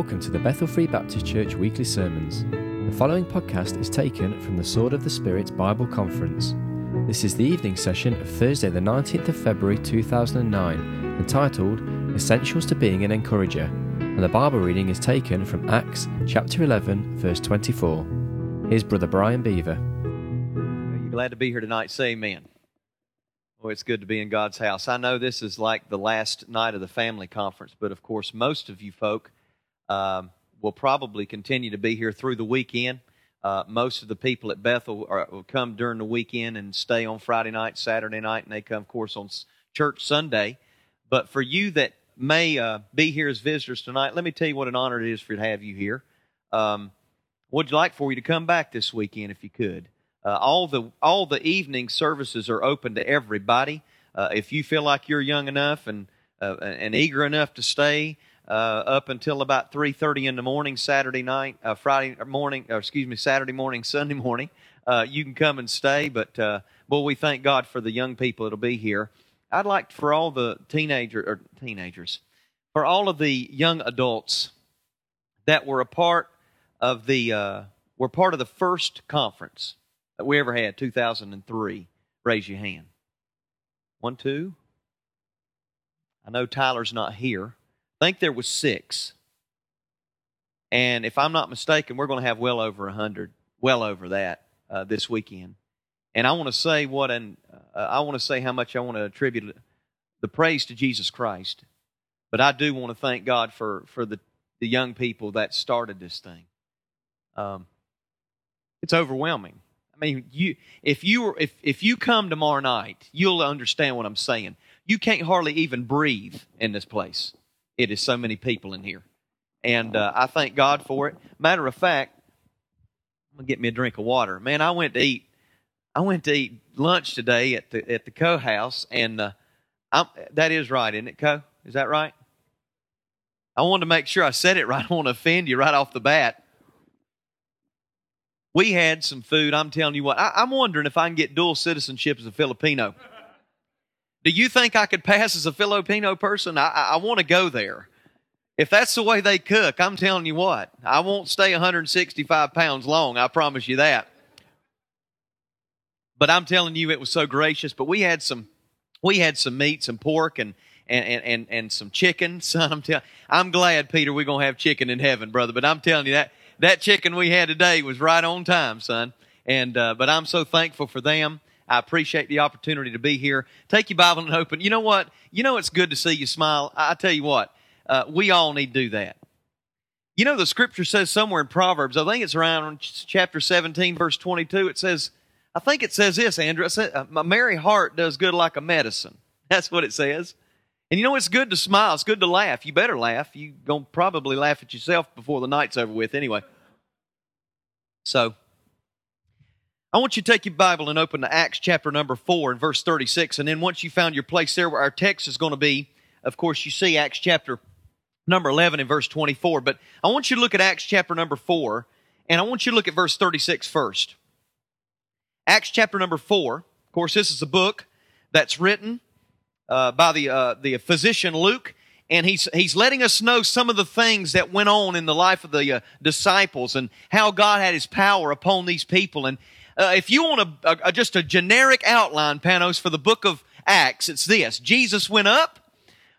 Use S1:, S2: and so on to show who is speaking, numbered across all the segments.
S1: Welcome to the Bethel Free Baptist Church weekly sermons. The following podcast is taken from the Sword of the Spirit Bible Conference. This is the evening session of Thursday, the 19th of February 2009, entitled Essentials to Being an Encourager, and the Bible reading is taken from Acts chapter 11, verse 24. Here's Brother Brian Beaver.
S2: You glad to be here tonight? Say amen. Oh, it's good to be in God's house. I know this is like the last night of the family conference, but of course, most of you folk um, will probably continue to be here through the weekend. Uh, most of the people at Bethel are, will come during the weekend and stay on Friday night, Saturday night, and they come, of course, on church Sunday. But for you that may uh, be here as visitors tonight, let me tell you what an honor it is for to have you here. Um, would you like for you to come back this weekend if you could? Uh, all the all the evening services are open to everybody. Uh, if you feel like you're young enough and uh, and eager enough to stay uh, up until about three thirty in the morning, Saturday night, uh, Friday morning, or excuse me, Saturday morning, Sunday morning, uh, you can come and stay. But boy, we thank God for the young people that'll be here. I'd like for all the teenager or teenagers, for all of the young adults that were a part of the were part of the first conference that we ever had, 2003? Raise your hand. One, two. I know Tyler's not here. I think there was six. And if I'm not mistaken, we're going to have well over a hundred, well over that uh, this weekend. And I want to say what, and uh, I want to say how much I want to attribute the praise to Jesus Christ. But I do want to thank God for for the the young people that started this thing. Um, it's overwhelming. I mean, you if you were, if if you come tomorrow night, you'll understand what I'm saying. You can't hardly even breathe in this place. It is so many people in here, and uh, I thank God for it. Matter of fact, I'm gonna get me a drink of water. Man, I went to eat. I went to eat lunch today at the at the Co House, and uh, that is right, isn't it, Co? Is that right? I wanted to make sure I said it right. I don't want to offend you right off the bat we had some food. I'm telling you what, I, am wondering if I can get dual citizenship as a Filipino. Do you think I could pass as a Filipino person? I, I, I want to go there. If that's the way they cook, I'm telling you what, I won't stay 165 pounds long. I promise you that. But I'm telling you, it was so gracious. But we had some, we had some meat, some pork, and and and and, some chicken. Son, I'm telling. I'm glad, Peter, we're gonna have chicken in heaven, brother. But I'm telling you that that chicken we had today was right on time, son. And uh, but I'm so thankful for them. I appreciate the opportunity to be here. Take your Bible and open. You know what? You know it's good to see you smile. I tell you what, uh, we all need to do that. You know the scripture says somewhere in Proverbs, I think it's around chapter 17, verse 22. It says, I think it says this, Andrew. It says, "A merry heart does good like a medicine." That's what it says. And you know, it's good to smile. It's good to laugh. You better laugh. You're going to probably laugh at yourself before the night's over with anyway. So, I want you to take your Bible and open to Acts chapter number 4 and verse 36. And then once you found your place there where our text is going to be, of course, you see Acts chapter number 11 and verse 24. But I want you to look at Acts chapter number 4, and I want you to look at verse 36 first. Acts chapter number 4. Of course, this is a book that's written uh, by the uh, the physician Luke, and he's he's letting us know some of the things that went on in the life of the uh, disciples and how God had His power upon these people. And uh, if you want a, a, just a generic outline, Panos, for the book of Acts, it's this: Jesus went up,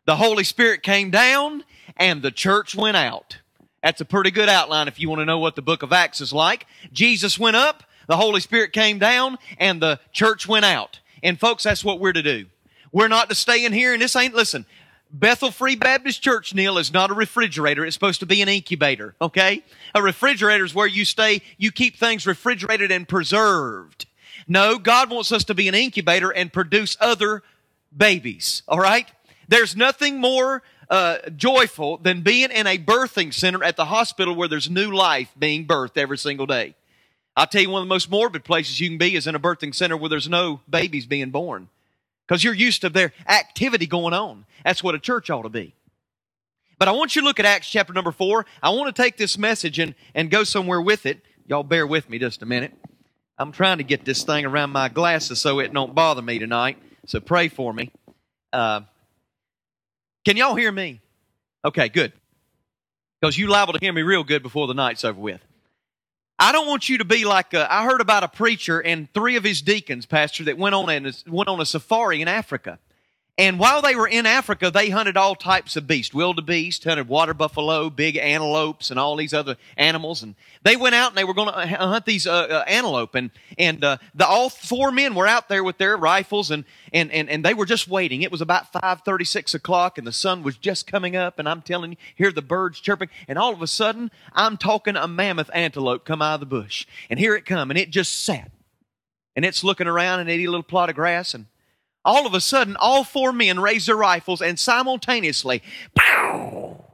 S2: the Holy Spirit came down, and the church went out. That's a pretty good outline if you want to know what the book of Acts is like. Jesus went up, the Holy Spirit came down, and the church went out. And folks, that's what we're to do. We're not to stay in here, and this ain't, listen, Bethel Free Baptist Church, Neil, is not a refrigerator. It's supposed to be an incubator, okay? A refrigerator is where you stay, you keep things refrigerated and preserved. No, God wants us to be an incubator and produce other babies, all right? There's nothing more uh, joyful than being in a birthing center at the hospital where there's new life being birthed every single day. I'll tell you one of the most morbid places you can be is in a birthing center where there's no babies being born because you're used to their activity going on. That's what a church ought to be. But I want you to look at Acts chapter number four. I want to take this message and, and go somewhere with it. Y'all bear with me just a minute. I'm trying to get this thing around my glasses so it don't bother me tonight. So pray for me. Uh, can y'all hear me? Okay, good. because you liable to hear me real good before the night's over with. I don't want you to be like a, I heard about a preacher and three of his deacons, pastor, that went on a, went on a safari in Africa. And while they were in Africa, they hunted all types of beasts, wildebeest, hunted water buffalo, big antelopes, and all these other animals. And they went out and they were going to hunt these uh, uh, antelope. And and uh, the all four men were out there with their rifles, and and and and they were just waiting. It was about five thirty, six o'clock, and the sun was just coming up. And I'm telling you, hear the birds chirping, and all of a sudden, I'm talking a mammoth antelope come out of the bush, and here it come, and it just sat, and it's looking around and eating a little plot of grass, and all of a sudden, all four men raised their rifles and simultaneously, pow!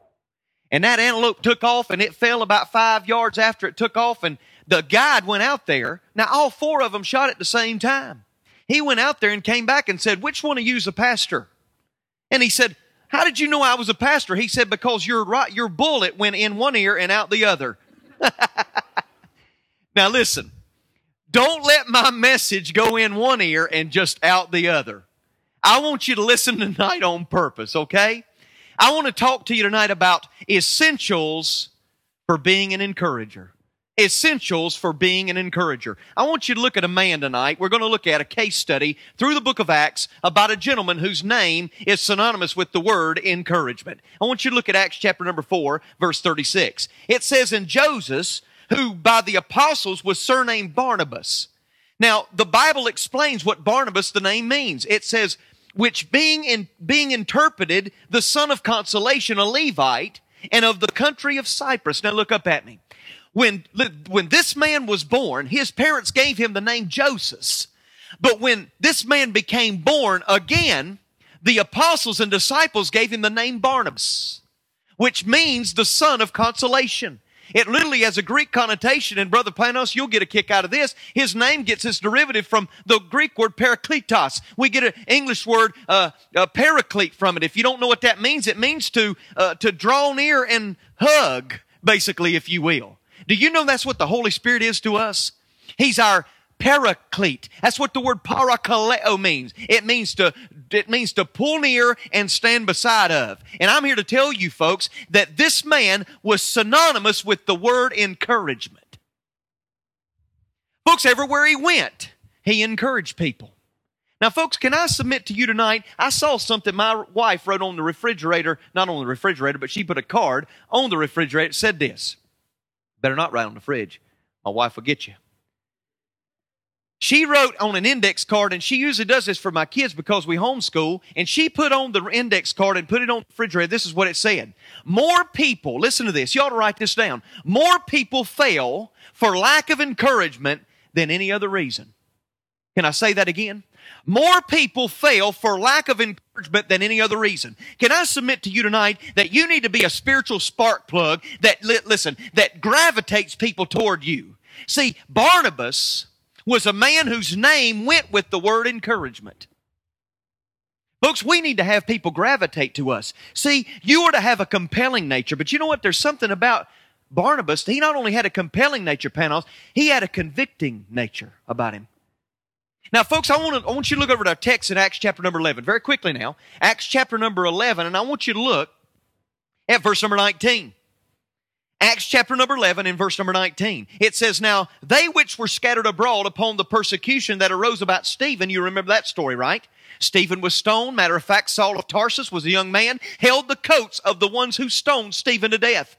S2: And that antelope took off and it fell about five yards after it took off. And the guide went out there. Now, all four of them shot at the same time. He went out there and came back and said, Which one of you is a pastor? And he said, How did you know I was a pastor? He said, Because your, right, your bullet went in one ear and out the other. now, listen. Don't let my message go in one ear and just out the other. I want you to listen tonight on purpose, okay? I want to talk to you tonight about essentials for being an encourager. Essentials for being an encourager. I want you to look at a man tonight. We're going to look at a case study through the book of Acts about a gentleman whose name is synonymous with the word encouragement. I want you to look at Acts chapter number 4, verse 36. It says, And Joseph, who by the apostles was surnamed Barnabas. Now, the Bible explains what Barnabas, the name means. It says, which being in, being interpreted, the son of consolation, a Levite, and of the country of Cyprus. Now look up at me. When, when this man was born, his parents gave him the name Joseph. But when this man became born again, the apostles and disciples gave him the name Barnabas, which means the son of consolation. It literally has a Greek connotation, and Brother Panos, you'll get a kick out of this. His name gets its derivative from the Greek word parakletos. We get an English word, uh, paraclete from it. If you don't know what that means, it means to, uh, to draw near and hug, basically, if you will. Do you know that's what the Holy Spirit is to us? He's our paraclete. That's what the word parakaleo means. It means to, it means to pull near and stand beside of. And I'm here to tell you folks that this man was synonymous with the word encouragement. Folks, everywhere he went, he encouraged people. Now, folks, can I submit to you tonight? I saw something my wife wrote on the refrigerator, not on the refrigerator, but she put a card on the refrigerator. It said this. Better not write on the fridge. My wife will get you. She wrote on an index card, and she usually does this for my kids because we homeschool, and she put on the index card and put it on the refrigerator. This is what it said. More people, listen to this, you ought to write this down. More people fail for lack of encouragement than any other reason. Can I say that again? More people fail for lack of encouragement than any other reason. Can I submit to you tonight that you need to be a spiritual spark plug that, listen, that gravitates people toward you? See, Barnabas, was a man whose name went with the word encouragement. Folks, we need to have people gravitate to us. See, you are to have a compelling nature, but you know what? There's something about Barnabas. He not only had a compelling nature, Panos, he had a convicting nature about him. Now, folks, I want, to, I want you to look over at our text in Acts chapter number 11, very quickly now. Acts chapter number 11, and I want you to look at verse number 19. Acts chapter number 11 and verse number 19. It says, Now they which were scattered abroad upon the persecution that arose about Stephen, you remember that story, right? Stephen was stoned. Matter of fact, Saul of Tarsus was a young man, held the coats of the ones who stoned Stephen to death.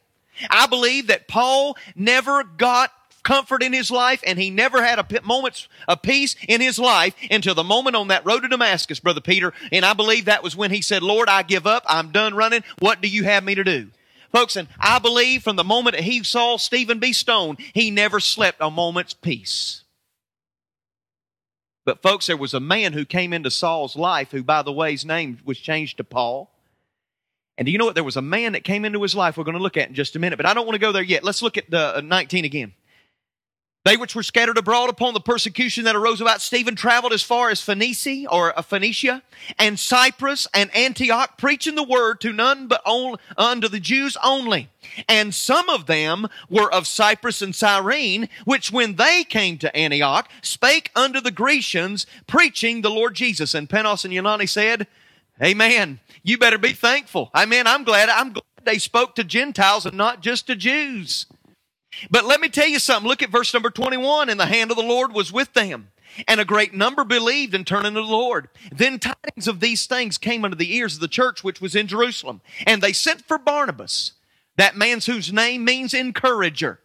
S2: I believe that Paul never got comfort in his life and he never had a moments of peace in his life until the moment on that road to Damascus, Brother Peter. And I believe that was when he said, Lord, I give up. I'm done running. What do you have me to do? Folks, and I believe from the moment that he saw Stephen be stoned, he never slept a moment's peace. But folks, there was a man who came into Saul's life who, by the way, his name was changed to Paul. And do you know what? There was a man that came into his life we're going to look at in just a minute, but I don't want to go there yet. Let's look at the uh, 19 again. They which were scattered abroad upon the persecution that arose about Stephen traveled as far as Phoenicia or Phoenicia and Cyprus and Antioch, preaching the word to none but unto the Jews only. And some of them were of Cyprus and Cyrene, which when they came to Antioch, spake unto the Grecians, preaching the Lord Jesus. And Panos and Yanani said, Amen. You better be thankful. Amen. I'm glad. I'm glad they spoke to Gentiles and not just to Jews. But let me tell you something. Look at verse number 21. And the hand of the Lord was with them. And a great number believed and turned unto the Lord. Then tidings of these things came unto the ears of the church which was in Jerusalem. And they sent for Barnabas, that man whose name means encourager.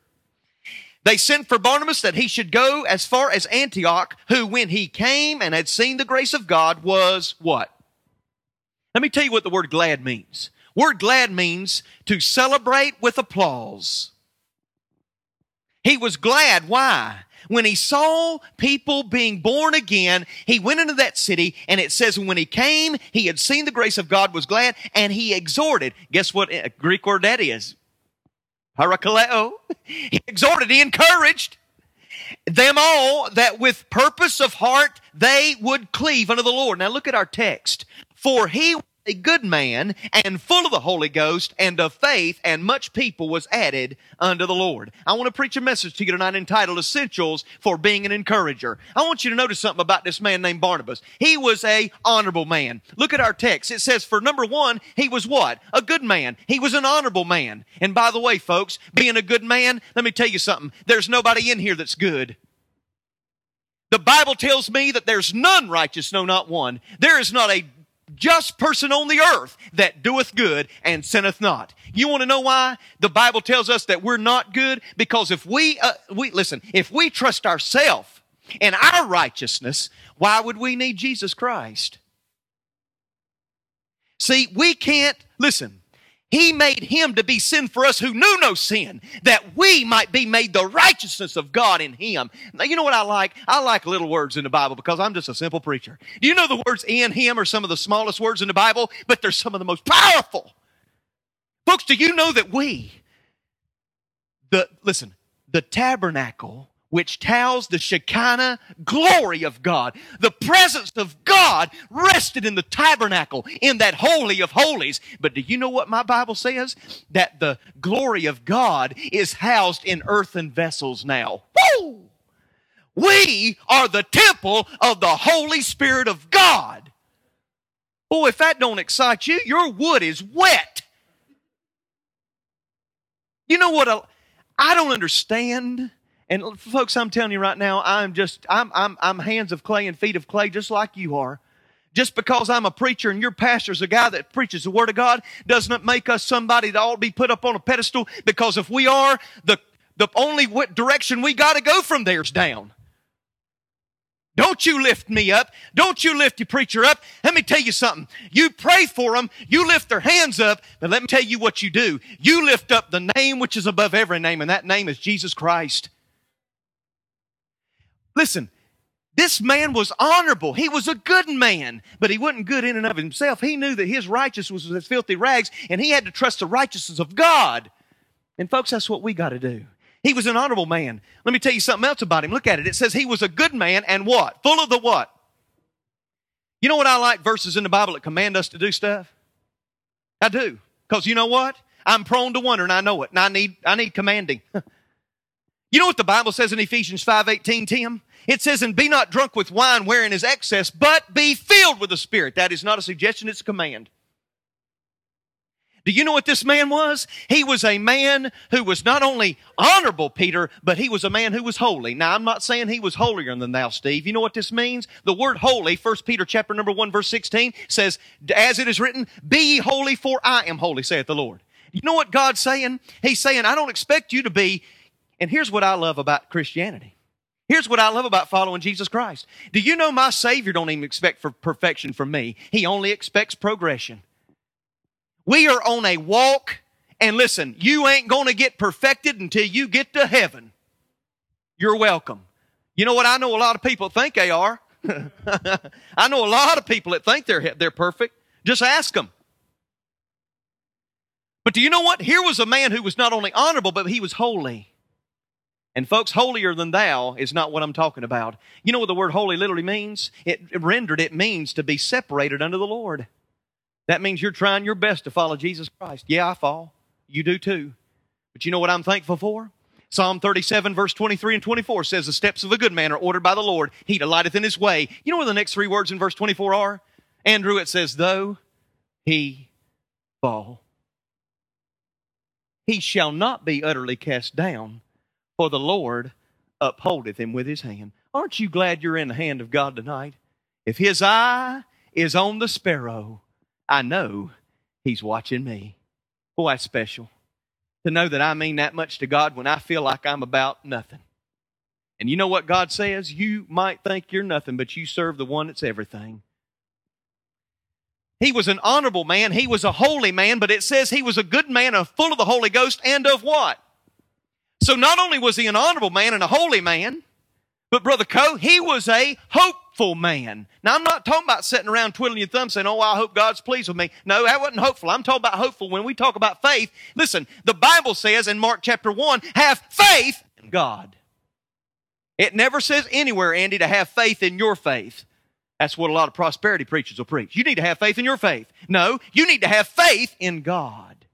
S2: They sent for Barnabas that he should go as far as Antioch, who when he came and had seen the grace of God was what? Let me tell you what the word glad means. Word glad means to celebrate with applause. He was glad. Why? When he saw people being born again, he went into that city and it says when he came, he had seen the grace of God, was glad, and he exhorted. Guess what a Greek word that is? Parakaleo. He exhorted, he encouraged them all that with purpose of heart they would cleave unto the Lord. Now look at our text. For he a good man and full of the Holy Ghost and of faith, and much people was added unto the Lord. I want to preach a message to you tonight entitled Essentials for Being an Encourager. I want you to notice something about this man named Barnabas. He was a honorable man. Look at our text. It says, for number one, he was what? A good man. He was an honorable man. And by the way, folks, being a good man, let me tell you something. There's nobody in here that's good. The Bible tells me that there's none righteous, no, not one. There is not a just person on the earth that doeth good and sinneth not. You want to know why? The Bible tells us that we're not good because if we, uh, we, listen, if we trust ourselves and our righteousness, why would we need Jesus Christ? See, we can't, listen, he made him to be sin for us who knew no sin, that we might be made the righteousness of God in him. Now, you know what I like? I like little words in the Bible because I'm just a simple preacher. Do you know the words in him are some of the smallest words in the Bible, but they're some of the most powerful? Folks, do you know that we, the, listen, the tabernacle which tells the Shekinah glory of God. The presence of God rested in the tabernacle, in that holy of holies. But do you know what my Bible says? That the glory of God is housed in earthen vessels now. Woo! We are the temple of the Holy Spirit of God. Oh, if that don't excite you, your wood is wet. You know what? Uh, I don't understand and folks, I'm telling you right now, I'm just, I'm, I'm, I'm hands of clay and feet of clay just like you are. Just because I'm a preacher and your pastor's a guy that preaches the Word of God doesn't make us somebody that ought to be put up on a pedestal because if we are, the, the only direction we got to go from there is down. Don't you lift me up. Don't you lift your preacher up. Let me tell you something. You pray for them. You lift their hands up. But let me tell you what you do. You lift up the name which is above every name, and that name is Jesus Christ. Listen, this man was honorable. He was a good man, but he wasn't good in and of himself. He knew that his righteousness was as filthy rags, and he had to trust the righteousness of God. And folks, that's what we got to do. He was an honorable man. Let me tell you something else about him. Look at it. It says he was a good man and what? Full of the what? You know what I like verses in the Bible that command us to do stuff? I do. Because you know what? I'm prone to wonder and I know it. And I need I need commanding. You know what the Bible says in Ephesians 5:18, Tim? It says, "And be not drunk with wine wherein is excess, but be filled with the Spirit." That is not a suggestion, it's a command. Do you know what this man was? He was a man who was not only honorable, Peter, but he was a man who was holy. Now, I'm not saying he was holier than thou, Steve. You know what this means? The word holy, 1 Peter chapter number 1, verse 16, says, As it is written, Be ye holy, for I am holy, saith the Lord. You know what God's saying? He's saying, I don't expect you to be and here's what I love about Christianity. Here's what I love about following Jesus Christ. Do you know my Savior don't even expect for perfection from me? He only expects progression. We are on a walk, and listen, you ain't going to get perfected until you get to heaven. You're welcome. You know what? I know a lot of people think they are. I know a lot of people that think they're, they're perfect. Just ask them. But do you know what? Here was a man who was not only honorable, but he was holy. And folks, holier than thou is not what I'm talking about. You know what the word holy literally means? It, rendered, it means to be separated unto the Lord. That means you're trying your best to follow Jesus Christ. Yeah, I fall. You do too. But you know what I'm thankful for? Psalm 37, verse 23 and 24 says, The steps of a good man are ordered by the Lord. He delighteth in his way. You know what the next three words in verse 24 are? Andrew, it says, Though he fall. he shall not be utterly cast down, for the Lord upholdeth him with his hand. Aren't you glad you're in the hand of God tonight? If his eye is on the sparrow, I know he's watching me. Boy, that's special. To know that I mean that much to God when I feel like I'm about nothing. And you know what God says? You might think you're nothing, but you serve the one that's everything. He was an honorable man. He was a holy man, but it says he was a good man and full of the Holy Ghost and of what? So not only was he an honorable man and a holy man, but Brother Coe, he was a hopeful man. Now I'm not talking about sitting around twiddling your thumbs saying, oh, I hope God's pleased with me. No, that wasn't hopeful. I'm talking about hopeful. When we talk about faith, listen, the Bible says in Mark chapter 1, have faith in God. It never says anywhere, Andy, to have faith in your faith. That's what a lot of prosperity preachers will preach. You need to have faith in your faith. No, you need to have faith in God.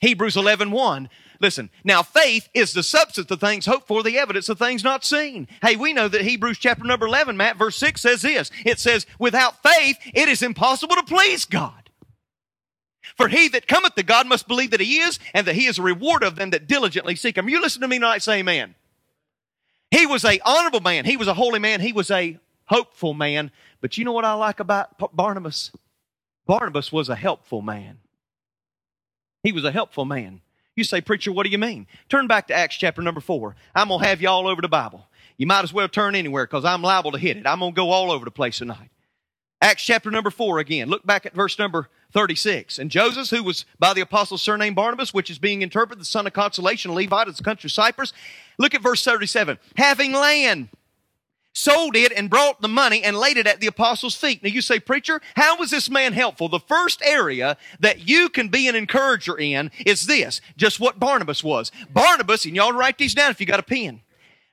S2: Hebrews 11 1. Listen, now faith is the substance of things hoped for, the evidence of things not seen. Hey, we know that Hebrews chapter number 11, Matt, verse 6 says this. It says, without faith, it is impossible to please God. For he that cometh to God must believe that he is, and that he is a reward of them that diligently seek him. You listen to me tonight, say amen. He was a honorable man. He was a holy man. He was a hopeful man. But you know what I like about Barnabas? Barnabas was a helpful man. He was a helpful man. You say, Preacher, what do you mean? Turn back to Acts chapter number four. I'm going to have you all over the Bible. You might as well turn anywhere because I'm liable to hit it. I'm going to go all over the place tonight. Acts chapter number four again. Look back at verse number 36. And Joseph, who was by the apostle surnamed Barnabas, which is being interpreted the son of consolation, Levite of the country of Cyprus. Look at verse 37. Having land sold it and brought the money and laid it at the apostles' feet. Now you say, preacher, how was this man helpful? The first area that you can be an encourager in is this, just what Barnabas was. Barnabas, and y'all write these down if you got a pen.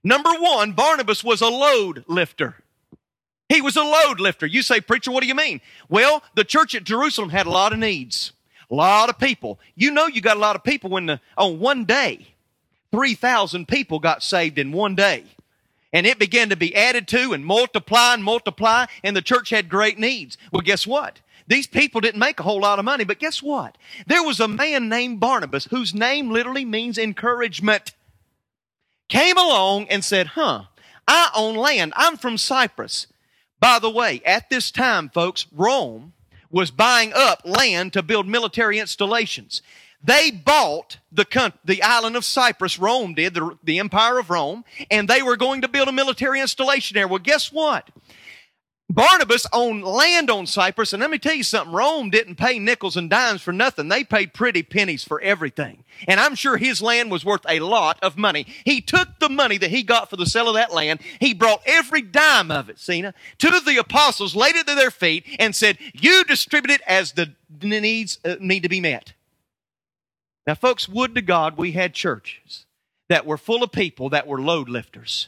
S2: Number one, Barnabas was a load lifter. He was a load lifter. You say, preacher, what do you mean? Well, the church at Jerusalem had a lot of needs. A lot of people. You know you got a lot of people when the, on one day, 3,000 people got saved in one day and it began to be added to and multiply and multiply, and the church had great needs. Well, guess what? These people didn't make a whole lot of money, but guess what? There was a man named Barnabas whose name literally means encouragement. Came along and said, Huh, I own land. I'm from Cyprus. By the way, at this time, folks, Rome was buying up land to build military installations. They bought the, the island of Cyprus, Rome did, the, the empire of Rome, and they were going to build a military installation there. Well, guess what? Barnabas owned land on Cyprus, and let me tell you something, Rome didn't pay nickels and dimes for nothing. They paid pretty pennies for everything. And I'm sure his land was worth a lot of money. He took the money that he got for the sale of that land, he brought every dime of it, Cena, to the apostles, laid it to their feet, and said, You distribute it as the needs uh, need to be met. Now, folks, would to God we had churches that were full of people that were load lifters.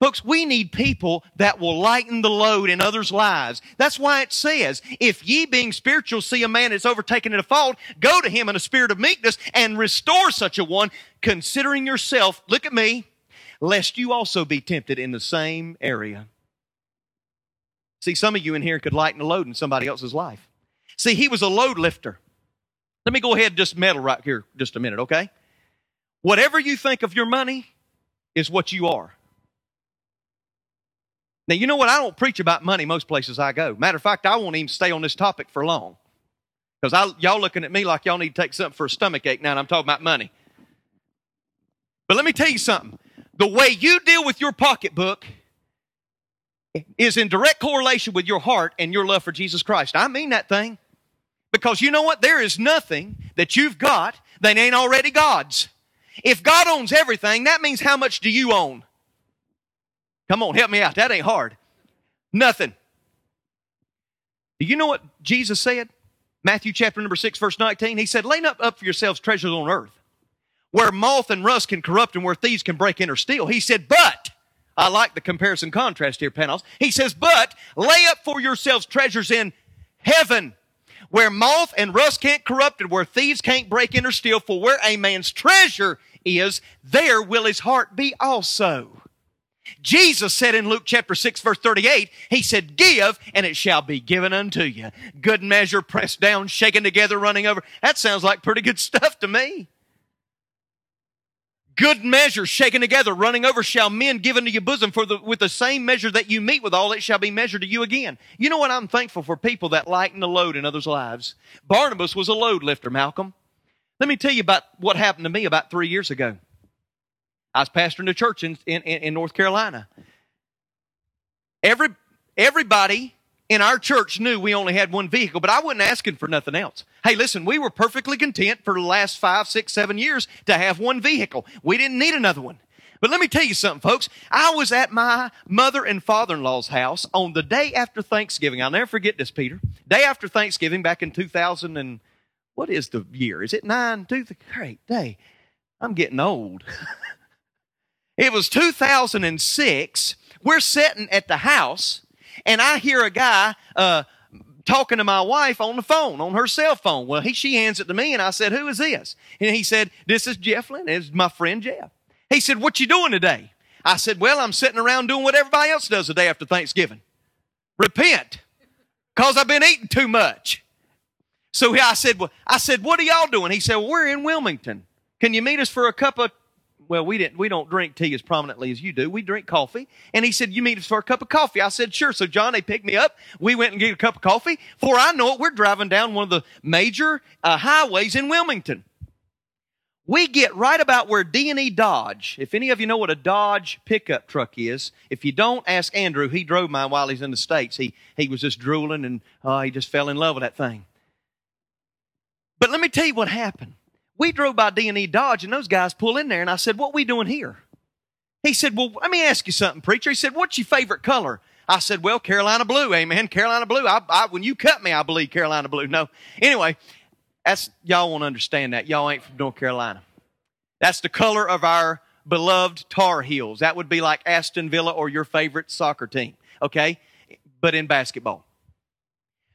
S2: Folks, we need people that will lighten the load in others' lives. That's why it says, if ye being spiritual see a man that's overtaken in a fault, go to him in a spirit of meekness and restore such a one, considering yourself, look at me, lest you also be tempted in the same area. See, some of you in here could lighten the load in somebody else's life. See, he was a load lifter. Let me go ahead and just meddle right here just a minute, okay? Whatever you think of your money is what you are. Now, you know what? I don't preach about money most places I go. Matter of fact, I won't even stay on this topic for long. Because I y'all looking at me like y'all need to take something for a stomach ache now, and I'm talking about money. But let me tell you something. The way you deal with your pocketbook is in direct correlation with your heart and your love for Jesus Christ. I mean that thing. Because you know what? There is nothing that you've got that ain't already God's. If God owns everything, that means how much do you own? Come on, help me out. That ain't hard. Nothing. Do you know what Jesus said? Matthew chapter number 6, verse 19. He said, Lay up, up for yourselves treasures on earth, where moth and rust can corrupt and where thieves can break in or steal. He said, But, I like the comparison contrast here, Panos. He says, But lay up for yourselves treasures in heaven where moth and rust can't corrupt it, where thieves can't break in or steal, for where a man's treasure is, there will his heart be also. Jesus said in Luke chapter 6 verse 38, He said, give and it shall be given unto you. Good measure, pressed down, shaken together, running over. That sounds like pretty good stuff to me. Good measure, shaken together, running over, shall men give into your bosom. For the, with the same measure that you meet with all, it shall be measured to you again. You know what? I'm thankful for people that lighten the load in others' lives. Barnabas was a load lifter, Malcolm. Let me tell you about what happened to me about three years ago. I was pastoring a church in, in, in North Carolina. Every, everybody in our church knew we only had one vehicle, but I wasn't asking for nothing else. Hey, listen, we were perfectly content for the last five, six, seven years to have one vehicle. We didn't need another one. But let me tell you something, folks. I was at my mother and father-in-law's house on the day after Thanksgiving. I'll never forget this, Peter. Day after Thanksgiving back in 2000 and what is the year? Is it nine? Two, great day. I'm getting old. it was 2006. We're sitting at the house and I hear a guy uh, talking to my wife on the phone, on her cell phone. Well, he, she hands it to me, and I said, "Who is this?" And he said, "This is Jeff Lynn. It's my friend Jeff." He said, "What you doing today?" I said, "Well, I'm sitting around doing what everybody else does the day after Thanksgiving. Repent, cause I've been eating too much." So I said, "Well, I said, what are y'all doing?" He said, well, "We're in Wilmington. Can you meet us for a cup of well, we didn't, we don't drink tea as prominently as you do. We drink coffee. And he said, you meet us for a cup of coffee. I said, sure. So John, they picked me up. We went and get a cup of coffee. Before I know it, we're driving down one of the major uh, highways in Wilmington. We get right about where D&E Dodge, if any of you know what a Dodge pickup truck is, if you don't, ask Andrew. He drove mine while he's in the States. He, he was just drooling and uh, he just fell in love with that thing. But let me tell you what happened we drove by D&E Dodge and those guys pull in there and I said, what we doing here? He said, well, let me ask you something, preacher. He said, what's your favorite color? I said, well, Carolina blue. Amen. Carolina blue. I, I, when you cut me, I believe Carolina blue. No. Anyway, that's, y'all won't understand that. Y'all ain't from North Carolina. That's the color of our beloved Tar Heels. That would be like Aston Villa or your favorite soccer team. Okay. But in basketball.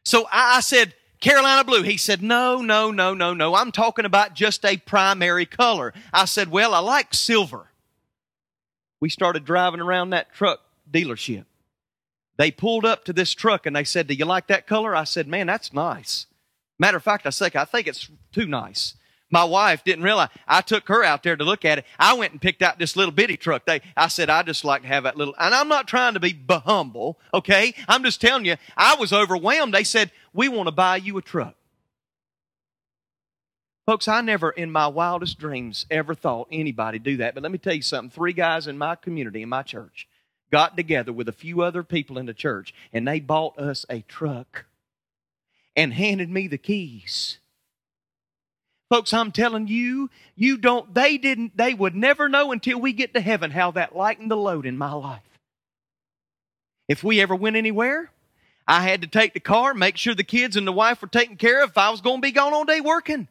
S2: So I, I said, Carolina blue. He said, no, no, no, no, no. I'm talking about just a primary color. I said, well, I like silver. We started driving around that truck dealership. They pulled up to this truck and they said, do you like that color? I said, man, that's nice. Matter of fact, I said, I think it's too nice. My wife didn't realize. I took her out there to look at it. I went and picked out this little bitty truck. They, I said, I just like to have that little, and I'm not trying to be humble, okay? I'm just telling you, I was overwhelmed. They said, we want to buy you a truck. Folks, I never in my wildest dreams ever thought anybody do that. But let me tell you something. Three guys in my community, in my church, got together with a few other people in the church, and they bought us a truck and handed me the keys. Folks, I'm telling you, you don't, they didn't, they would never know until we get to heaven how that lightened the load in my life. If we ever went anywhere, I had to take the car, make sure the kids and the wife were taken care of if I was going to be gone all day working.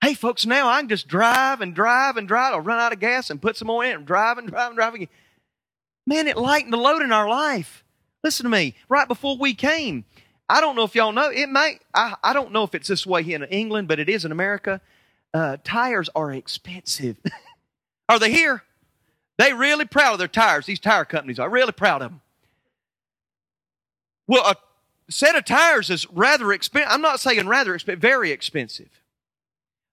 S2: Hey, folks, now I can just drive and drive and drive. I'll run out of gas and put some more in and drive and drive and drive again. Man, it lightened the load in our life. Listen to me. Right before we came, I don't know if y'all know. It may. I, I don't know if it's this way here in England, but it is in America. Uh, tires are expensive. are they here? They really proud of their tires. These tire companies are really proud of them. Well, a set of tires is rather expensive. I'm not saying rather expensive, very expensive.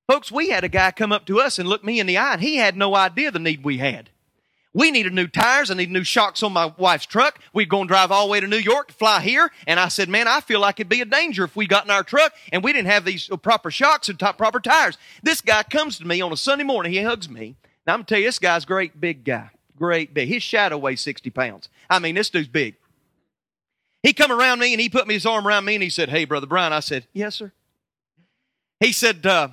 S2: Folks, we had a guy come up to us and look me in the eye, and he had no idea the need we had. We needed new tires. I need new shocks on my wife's truck. We'd go and drive all the way to New York to fly here. And I said, man, I feel like it'd be a danger if we got in our truck and we didn't have these proper shocks and top, proper tires. This guy comes to me on a Sunday morning. He hugs me. Now, I'm going to tell you, this guy's great big guy. Great big. His shadow weighs 60 pounds. I mean, this dude's big. He come around me and he put his arm around me and he said, hey, Brother Brian. I said, yes, sir. He said, uh,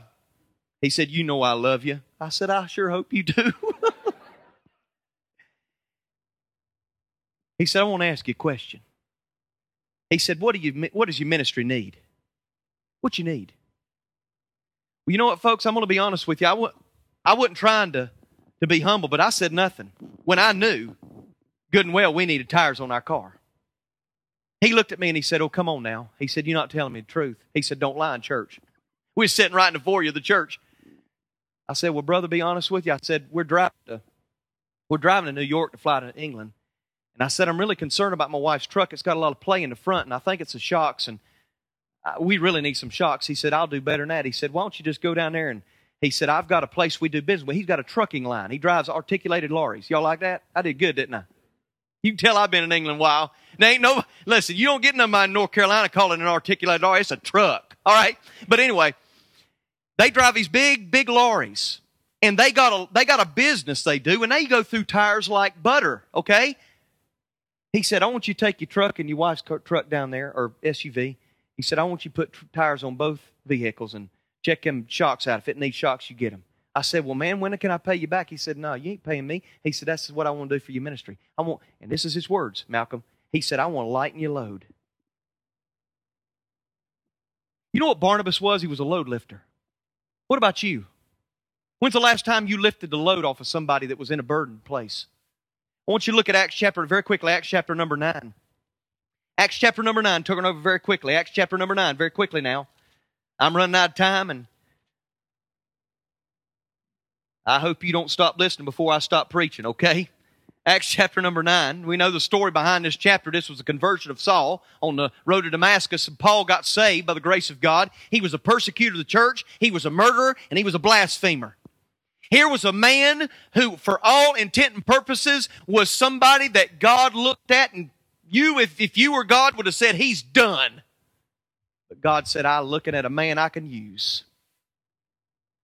S2: he said, you know I love you. I said, I sure hope you do. He said, I want to ask you a question. He said, What do you what does your ministry need? What you need? Well, you know what, folks, I'm going to be honest with you. I w- I wasn't trying to, to be humble, but I said nothing when I knew good and well we needed tires on our car. He looked at me and he said, Oh, come on now. He said, You're not telling me the truth. He said, Don't lie in church. We were sitting right in the foyer of the church. I said, Well, brother, be honest with you. I said, We're driving to, we're driving to New York to fly to England. And I said, I'm really concerned about my wife's truck. It's got a lot of play in the front, and I think it's the shocks, and uh, we really need some shocks. He said, I'll do better than that. He said, Why don't you just go down there and he said, I've got a place we do business with. He's got a trucking line. He drives articulated lorries. Y'all like that? I did good, didn't I? You can tell I've been in England a while. There ain't no, listen, you don't get nobody in North Carolina calling an articulated lorry. It's a truck. All right? But anyway, they drive these big, big lorries. And they got a, they got a business they do, and they go through tires like butter, okay? He said, I want you to take your truck and your wife's truck down there, or SUV. He said, I want you to put tires on both vehicles and check them shocks out. If it needs shocks, you get them. I said, Well, man, when can I pay you back? He said, No, you ain't paying me. He said, That's what I want to do for your ministry. I want, and this is his words, Malcolm. He said, I want to lighten your load. You know what Barnabas was? He was a load lifter. What about you? When's the last time you lifted the load off of somebody that was in a burden place? I want you to look at Acts chapter, very quickly, Acts chapter number 9. Acts chapter number 9, turning over very quickly. Acts chapter number 9, very quickly now. I'm running out of time, and I hope you don't stop listening before I stop preaching, okay? Acts chapter number 9. We know the story behind this chapter. This was the conversion of Saul on the road to Damascus, and Paul got saved by the grace of God. He was a persecutor of the church, he was a murderer, and he was a blasphemer. Here was a man who, for all intent and purposes, was somebody that God looked at and you, if, if you were God, would have said, He's done. But God said, I'm looking at a man I can use.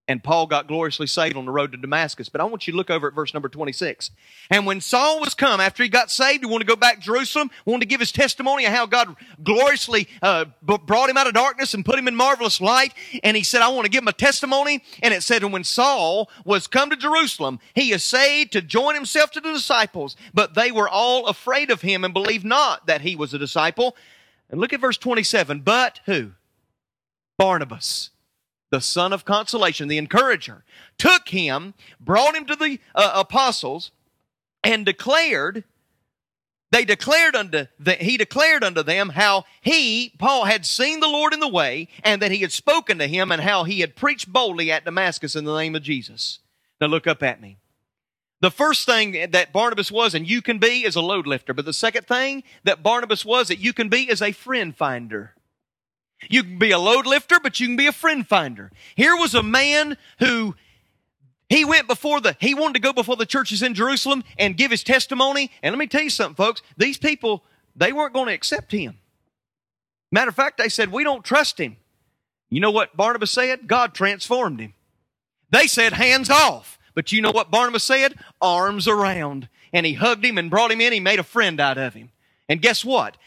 S2: And Paul got gloriously saved on the road to Damascus. But I want you to look over at verse number 26. And when Saul was come, after he got saved, he wanted to go back to Jerusalem, wanted to give his testimony of how God gloriously uh, brought him out of darkness and put him in marvelous light. And he said, I want to give him a testimony. And it said, and when Saul was come to Jerusalem, he essayed to join himself to the disciples, but they were all afraid of him and believed not that he was a disciple. And look at verse 27. But who? Barnabas the son of consolation, the encourager, took him, brought him to the uh, apostles, and declared, they declared unto the, he declared unto them how he, Paul, had seen the Lord in the way, and that he had spoken to him, and how he had preached boldly at Damascus in the name of Jesus. Now look up at me. The first thing that Barnabas was and you can be is a load lifter. But the second thing that Barnabas was that you can be is a friend finder. You can be a load lifter, but you can be a friend finder. Here was a man who he went before the, he wanted to go before the churches in Jerusalem and give his testimony. And let me tell you something, folks. These people, they weren't going to accept him. Matter of fact, they said, we don't trust him. You know what Barnabas said? God transformed him. They said, hands off. But you know what Barnabas said? Arms around. And he hugged him and brought him in. He made a friend out of him. And guess what?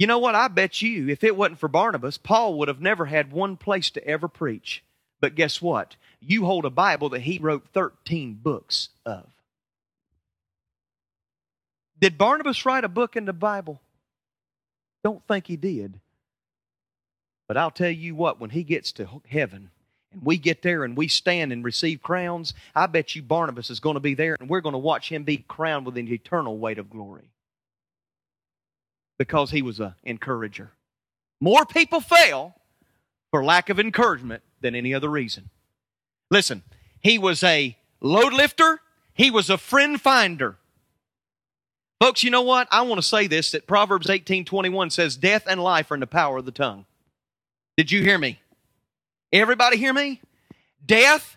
S2: You know what? I bet you, if it wasn't for Barnabas, Paul would have never had one place to ever preach. But guess what? You hold a Bible that he wrote 13 books of. Did Barnabas write a book in the Bible? Don't think he did. But I'll tell you what, when he gets to heaven and we get there and we stand and receive crowns, I bet you Barnabas is going to be there and we're going to watch him be crowned with an eternal weight of glory because he was an encourager. More people fail for lack of encouragement than any other reason. Listen, he was a load lifter, he was a friend finder. Folks, you know what? I want to say this that Proverbs 18:21 says death and life are in the power of the tongue. Did you hear me? Everybody hear me? Death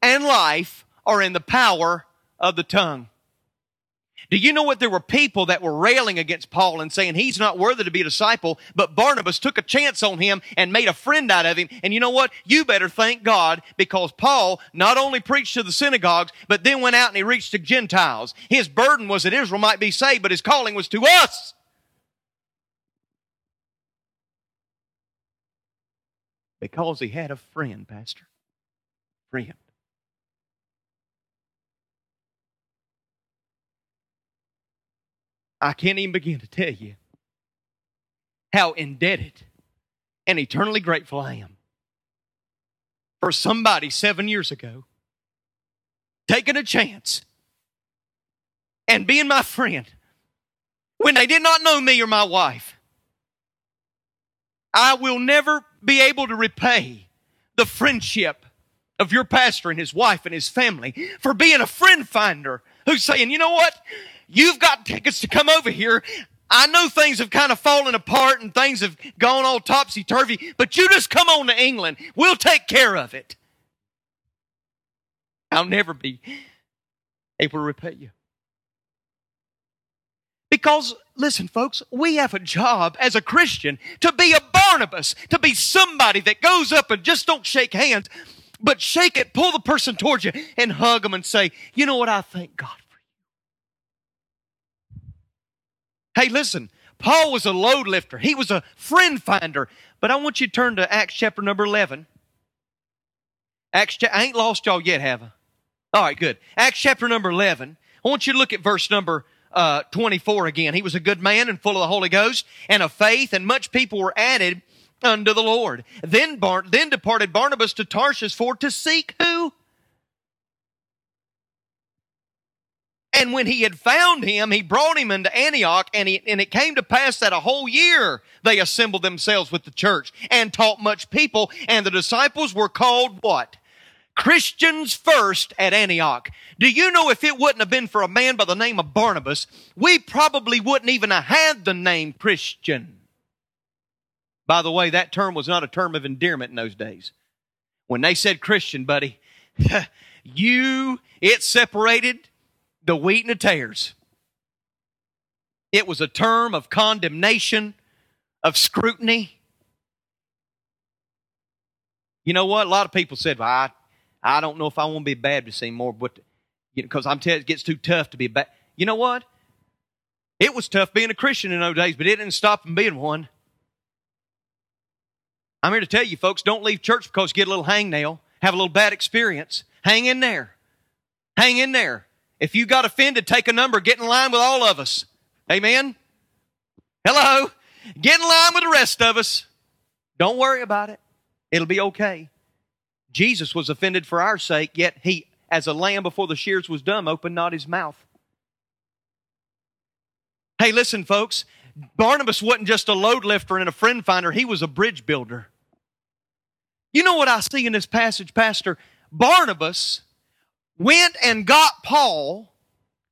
S2: and life are in the power of the tongue. Do you know what? There were people that were railing against Paul and saying he's not worthy to be a disciple, but Barnabas took a chance on him and made a friend out of him. And you know what? You better thank God because Paul not only preached to the synagogues, but then went out and he reached to Gentiles. His burden was that Israel might be saved, but his calling was to us. Because he had a friend, Pastor. Friend. I can't even begin to tell you how indebted and eternally grateful I am for somebody seven years ago taking a chance and being my friend when they did not know me or my wife. I will never be able to repay the friendship of your pastor and his wife and his family for being a friend finder who's saying, you know what? You've got tickets to come over here. I know things have kind of fallen apart and things have gone all topsy turvy, but you just come on to England. We'll take care of it. I'll never be able to repay you. Because, listen, folks, we have a job as a Christian to be a Barnabas, to be somebody that goes up and just don't shake hands, but shake it, pull the person towards you, and hug them and say, You know what? I thank God for you. Hey, listen, Paul was a load lifter, he was a friend finder. But I want you to turn to Acts chapter number 11. Acts, I ain't lost y'all yet, have I? All right, good. Acts chapter number 11. I want you to look at verse number uh, 24 again. He was a good man and full of the Holy Ghost and of faith, and much people were added unto the Lord. Then, Bar- then departed Barnabas to Tarshish for to seek who? And when he had found him, he brought him into Antioch, and, he, and it came to pass that a whole year they assembled themselves with the church and taught much people, and the disciples were called what? Christians first at Antioch. Do you know if it wouldn't have been for a man by the name of Barnabas, we probably wouldn't even have had the name Christian. By the way, that term was not a term of endearment in those days. When they said Christian, buddy, you, it separated the wheat and the tares. It was a term of condemnation, of scrutiny. You know what? A lot of people said, well, I, I don't know if I want to be a Baptist anymore, but because you know, I'm telling it gets too tough to be a Baptist. You know what? It was tough being a Christian in those days, but it didn't stop from being one. I'm here to tell you, folks, don't leave church because you get a little hangnail, have a little bad experience. Hang in there. Hang in there. If you got offended, take a number, get in line with all of us. Amen? Hello? Get in line with the rest of us. Don't worry about it. It'll be okay. Jesus was offended for our sake, yet he, as a lamb before the shears was dumb, opened not his mouth. Hey, listen, folks. Barnabas wasn't just a load lifter and a friend finder, he was a bridge builder. You know what I see in this passage, Pastor? Barnabas went and got Paul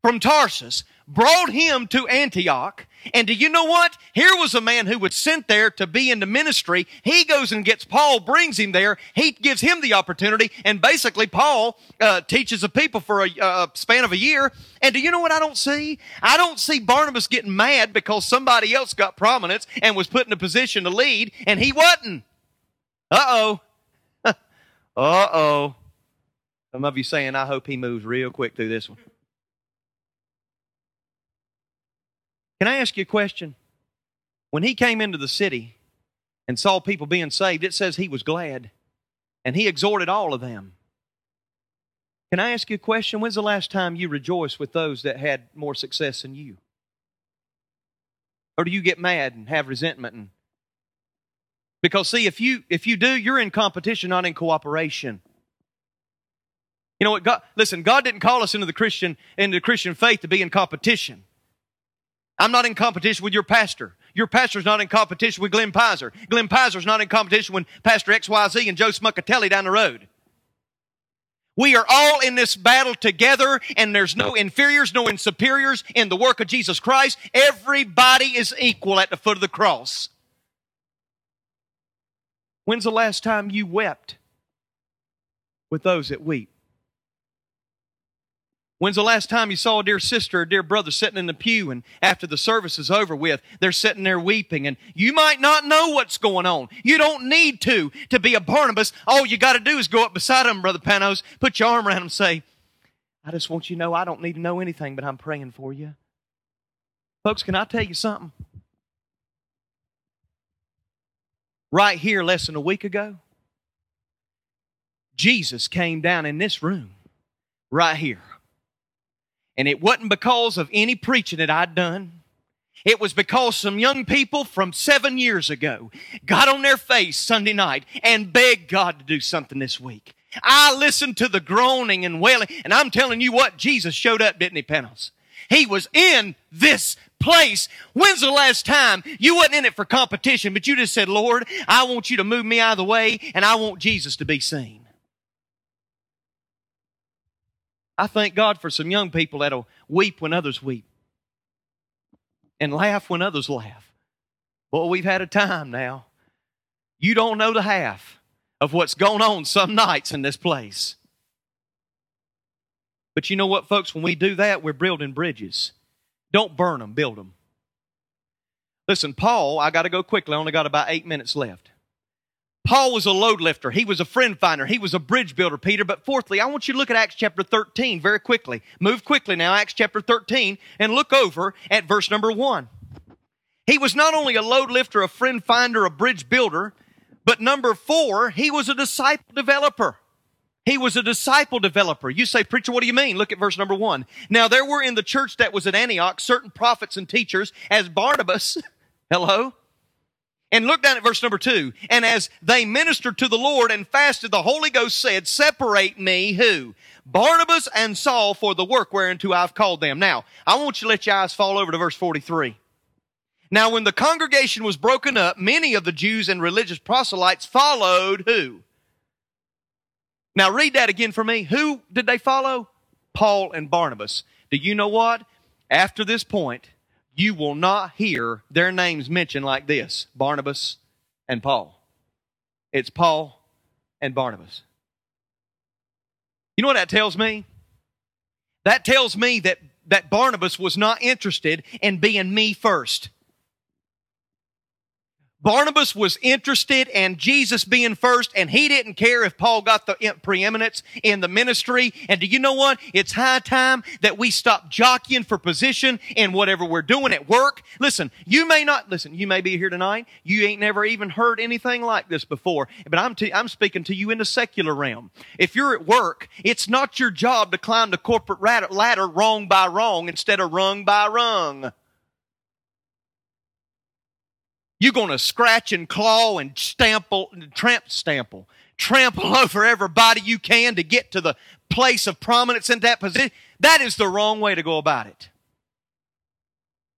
S2: from Tarsus, brought him to Antioch, and do you know what? Here was a man who was sent there to be in the ministry. He goes and gets Paul, brings him there. He gives him the opportunity, and basically Paul uh, teaches the people for a span of a year. And do you know what I don't see? I don't see Barnabas getting mad because somebody else got prominence and was put in a position to lead, and he wasn't. Uh oh. uh oh. Some of you saying, I hope he moves real quick through this one. Can I ask you a question? When he came into the city and saw people being saved, it says he was glad and he exhorted all of them. Can I ask you a question? When's the last time you rejoiced with those that had more success than you? Or do you get mad and have resentment and because see if you if you do you're in competition not in cooperation. You know what God listen God didn't call us into the Christian into the Christian faith to be in competition. I'm not in competition with your pastor. Your pastor's not in competition with Glenn Pizer. Glenn Pizer's not in competition with Pastor XYZ and Joe Smuckatelli down the road. We are all in this battle together, and there's no inferiors, no superiors in the work of Jesus Christ. Everybody is equal at the foot of the cross. When's the last time you wept with those that weep? When's the last time you saw a dear sister or dear brother sitting in the pew and after the service is over with, they're sitting there weeping and you might not know what's going on. You don't need to to be a Barnabas. All you got to do is go up beside them, Brother Panos, put your arm around them say, I just want you to know I don't need to know anything, but I'm praying for you. Folks, can I tell you something? Right here, less than a week ago, Jesus came down in this room, right here and it wasn't because of any preaching that I'd done. It was because some young people from seven years ago got on their face Sunday night and begged God to do something this week. I listened to the groaning and wailing, and I'm telling you what, Jesus showed up, didn't he, Panos? He was in this place. When's the last time you wasn't in it for competition, but you just said, Lord, I want you to move me out of the way, and I want Jesus to be seen. I thank God for some young people that'll weep when others weep. and laugh when others laugh. Boy, we've had a time now. You don't know the half of what's going on some nights in this place. But you know what, folks? When we do that, we're building bridges. Don't burn them, build them. Listen, Paul, I got to go quickly. I only got about eight minutes left. Paul was a load lifter. He was a friend finder. He was a bridge builder, Peter. But fourthly, I want you to look at Acts chapter 13 very quickly. Move quickly now, Acts chapter 13, and look over at verse number 1. He was not only a load lifter, a friend finder, a bridge builder, but number four, he was a disciple developer. He was a disciple developer. You say, preacher, what do you mean? Look at verse number one. Now there were in the church that was at Antioch certain prophets and teachers as Barnabas. Hello? And look down at verse number two. And as they ministered to the Lord and fasted, the Holy Ghost said, Separate me who? Barnabas and Saul for the work whereunto I've called them. Now, I want you to let your eyes fall over to verse 43. Now, when the congregation was broken up, many of the Jews and religious proselytes followed who? Now, read that again for me. Who did they follow? Paul and Barnabas. Do you know what? After this point, you will not hear their names mentioned like this Barnabas and Paul. It's Paul and Barnabas. You know what that tells me? That tells me that, that Barnabas was not interested in being me first. Barnabas was interested in Jesus being first, and he didn't care if Paul got the preeminence in the ministry. And do you know what? It's high time that we stop jockeying for position in whatever we're doing at work. Listen, you may not, listen, you may be here tonight. You ain't never even heard anything like this before, but I'm, I'm speaking to you in the secular realm. If you're at work, it's not your job to climb the corporate ladder wrong by wrong instead of rung by rung. You're going to scratch and claw and stample, tramp stample, trample over everybody you can to get to the place of prominence in that position. That is the wrong way to go about it.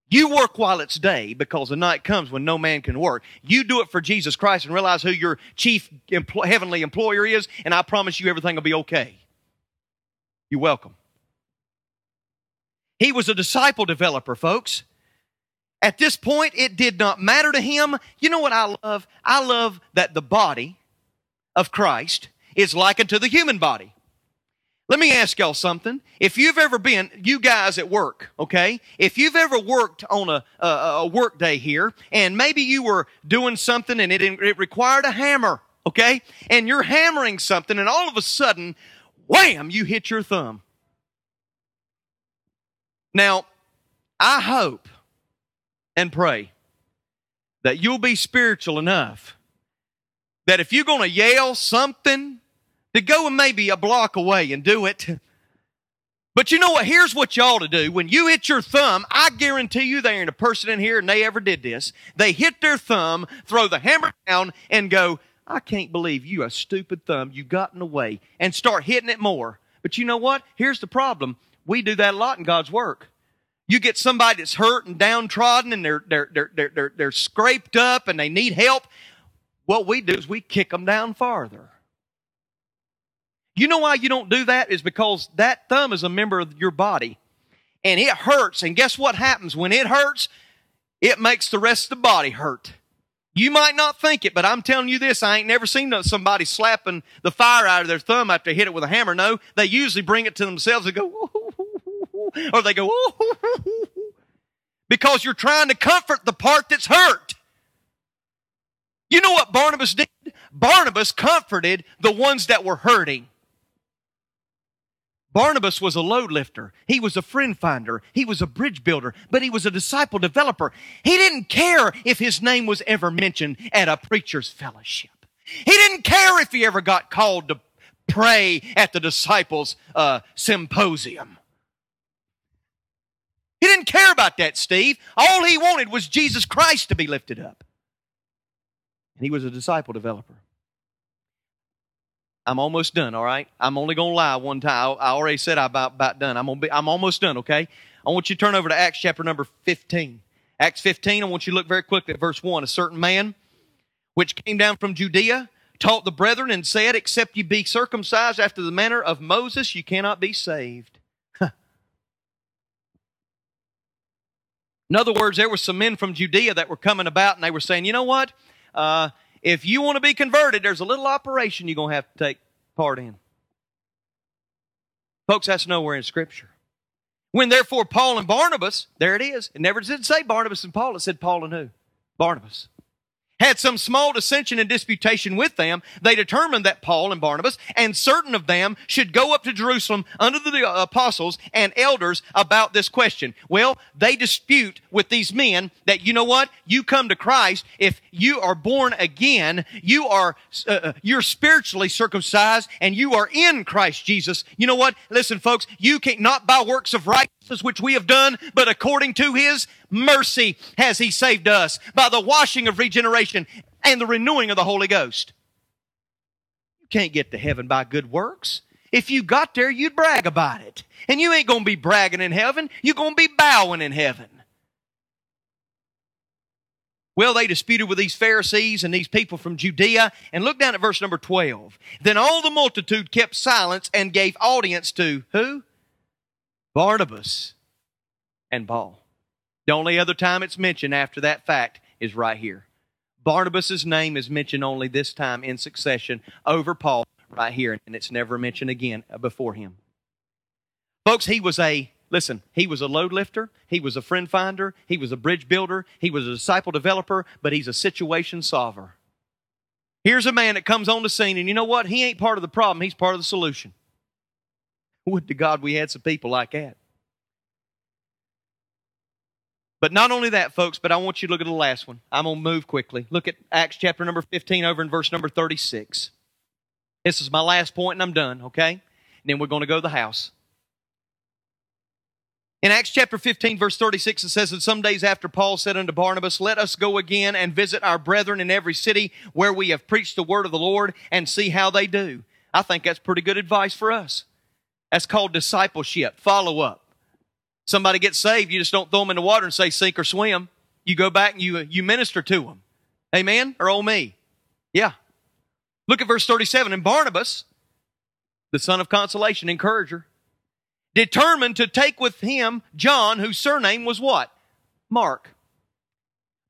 S2: You work while it's day because the night comes when no man can work. You do it for Jesus Christ and realize who your chief empl- heavenly employer is, and I promise you everything will be okay. You're welcome. He was a disciple developer, folks. At this point, it did not matter to him. You know what I love? I love that the body of Christ is likened to the human body. Let me ask y'all something. If you've ever been, you guys at work, okay? If you've ever worked on a, a, a work day here, and maybe you were doing something and it, it required a hammer, okay? And you're hammering something, and all of a sudden, wham, you hit your thumb. Now, I hope and pray that you'll be spiritual enough that if you're going to yell something, to go and maybe a block away and do it. But you know what? Here's what you ought to do. When you hit your thumb, I guarantee you there ain't a person in here and they ever did this. They hit their thumb, throw the hammer down, and go, I can't believe you, a stupid thumb, you got in the way, and start hitting it more. But you know what? Here's the problem. We do that a lot in God's work. You get somebody that's hurt and downtrodden and they're, they're, they're, they're, they're, they're scraped up and they need help. What we do is we kick them down farther. You know why you don't do that? Is because that thumb is a member of your body and it hurts. And guess what happens? When it hurts, it makes the rest of the body hurt. You might not think it, but I'm telling you this, I ain't never seen somebody slapping the fire out of their thumb after they hit it with a hammer. No, they usually bring it to themselves and go, or they go, oh, because you're trying to comfort the part that's hurt. You know what Barnabas did? Barnabas comforted the ones that were hurting. Barnabas was a load lifter. He was a friend finder. He was a bridge builder, but he was a disciple developer. He didn't care if his name was ever mentioned at a preacher's fellowship. He didn't care if he ever got called to pray at the disciples' uh, symposium. He didn't care about that, Steve. All he wanted was Jesus Christ to be lifted up. And he was a disciple developer. I'm almost done, all right? I'm only going to lie one time. I already said I'm about, about done. I'm, gonna be, I'm almost done, okay? I want you to turn over to Acts chapter number 15. Acts 15, I want you to look very quickly at verse 1. A certain man which came down from Judea taught the brethren and said, Except you be circumcised after the manner of Moses, you cannot be saved. In other words, there were some men from Judea that were coming about and they were saying, you know what? Uh, if you want to be converted, there's a little operation you're going to have to take part in. Folks, that's nowhere in Scripture. When therefore Paul and Barnabas, there it is. It never did say Barnabas and Paul, it said Paul and who? Barnabas had some small dissension and disputation with them, they determined that Paul and Barnabas and certain of them should go up to Jerusalem under the apostles and elders about this question. Well, they dispute with these men that, you know what? You come to Christ. If you are born again, you are, uh, uh you're spiritually circumcised and you are in Christ Jesus. You know what? Listen, folks, you can't, not by works of righteousness which we have done, but according to his mercy has he saved us by the washing of regeneration and the renewing of the Holy Ghost. You can't get to heaven by good works. If you got there, you'd brag about it. And you ain't going to be bragging in heaven. You're going to be bowing in heaven. Well, they disputed with these Pharisees and these people from Judea. And look down at verse number 12. Then all the multitude kept silence and gave audience to who? Barnabas and Paul. The only other time it's mentioned after that fact is right here. Barnabas' name is mentioned only this time in succession over Paul right here, and it's never mentioned again before him. Folks, he was a, listen, he was a load lifter, he was a friend finder, he was a bridge builder, he was a disciple developer, but he's a situation solver. Here's a man that comes on the scene, and you know what? He ain't part of the problem, he's part of the solution. Would to God we had some people like that. But not only that, folks, but I want you to look at the last one. I'm going to move quickly. Look at Acts chapter number 15 over in verse number 36. This is my last point and I'm done, okay? And then we're going to go to the house. In Acts chapter 15, verse 36, it says, And some days after Paul said unto Barnabas, Let us go again and visit our brethren in every city where we have preached the word of the Lord and see how they do. I think that's pretty good advice for us. That's called discipleship, follow up. Somebody gets saved, you just don't throw them in the water and say sink or swim. You go back and you, you minister to them. Amen? Or oh me? Yeah. Look at verse 37. And Barnabas, the son of consolation, encourager, determined to take with him John, whose surname was what? Mark.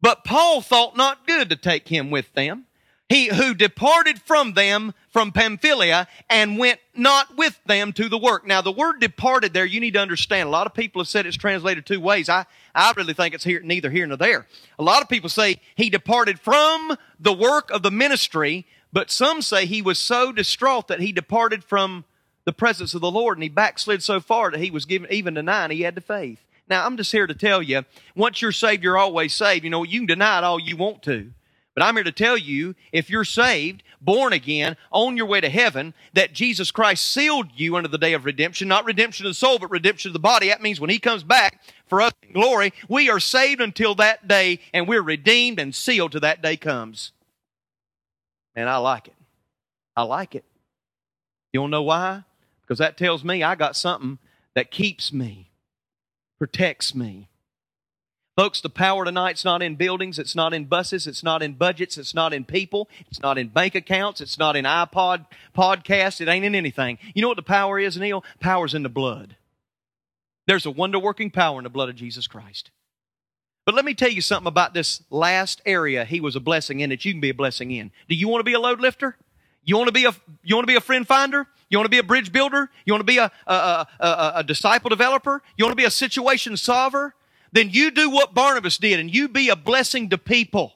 S2: But Paul thought not good to take him with them he who departed from them from Pamphylia and went not with them to the work. Now, the word departed there, you need to understand. A lot of people have said it's translated two ways. I, I really think it's here, neither here nor there. A lot of people say he departed from the work of the ministry, but some say he was so distraught that he departed from the presence of the Lord and he backslid so far that he was given, even denying he had the faith. Now, I'm just here to tell you, once you're saved, you're always saved. You know, you can deny it all you want to. But I'm here to tell you, if you're saved, born again, on your way to heaven, that Jesus Christ sealed you under the day of redemption, not redemption of the soul, but redemption of the body. That means when He comes back for us in glory, we are saved until that day, and we're redeemed and sealed till that day comes. And I like it. I like it. You don't know why? Because that tells me I got something that keeps me, protects me, Folks, the power tonight's not in buildings, it's not in buses, it's not in budgets, it's not in people, it's not in bank accounts, it's not in iPod podcasts, it ain't in anything. You know what the power is, Neil? Power's in the blood. There's a wonder working power in the blood of Jesus Christ. But let me tell you something about this last area he was a blessing in that you can be a blessing in. Do you want to be a load lifter? You want to be a you want to be a friend finder? You want to be a bridge builder? You want to be a, a, a, a, a disciple developer? You want to be a situation solver? Then you do what Barnabas did and you be a blessing to people.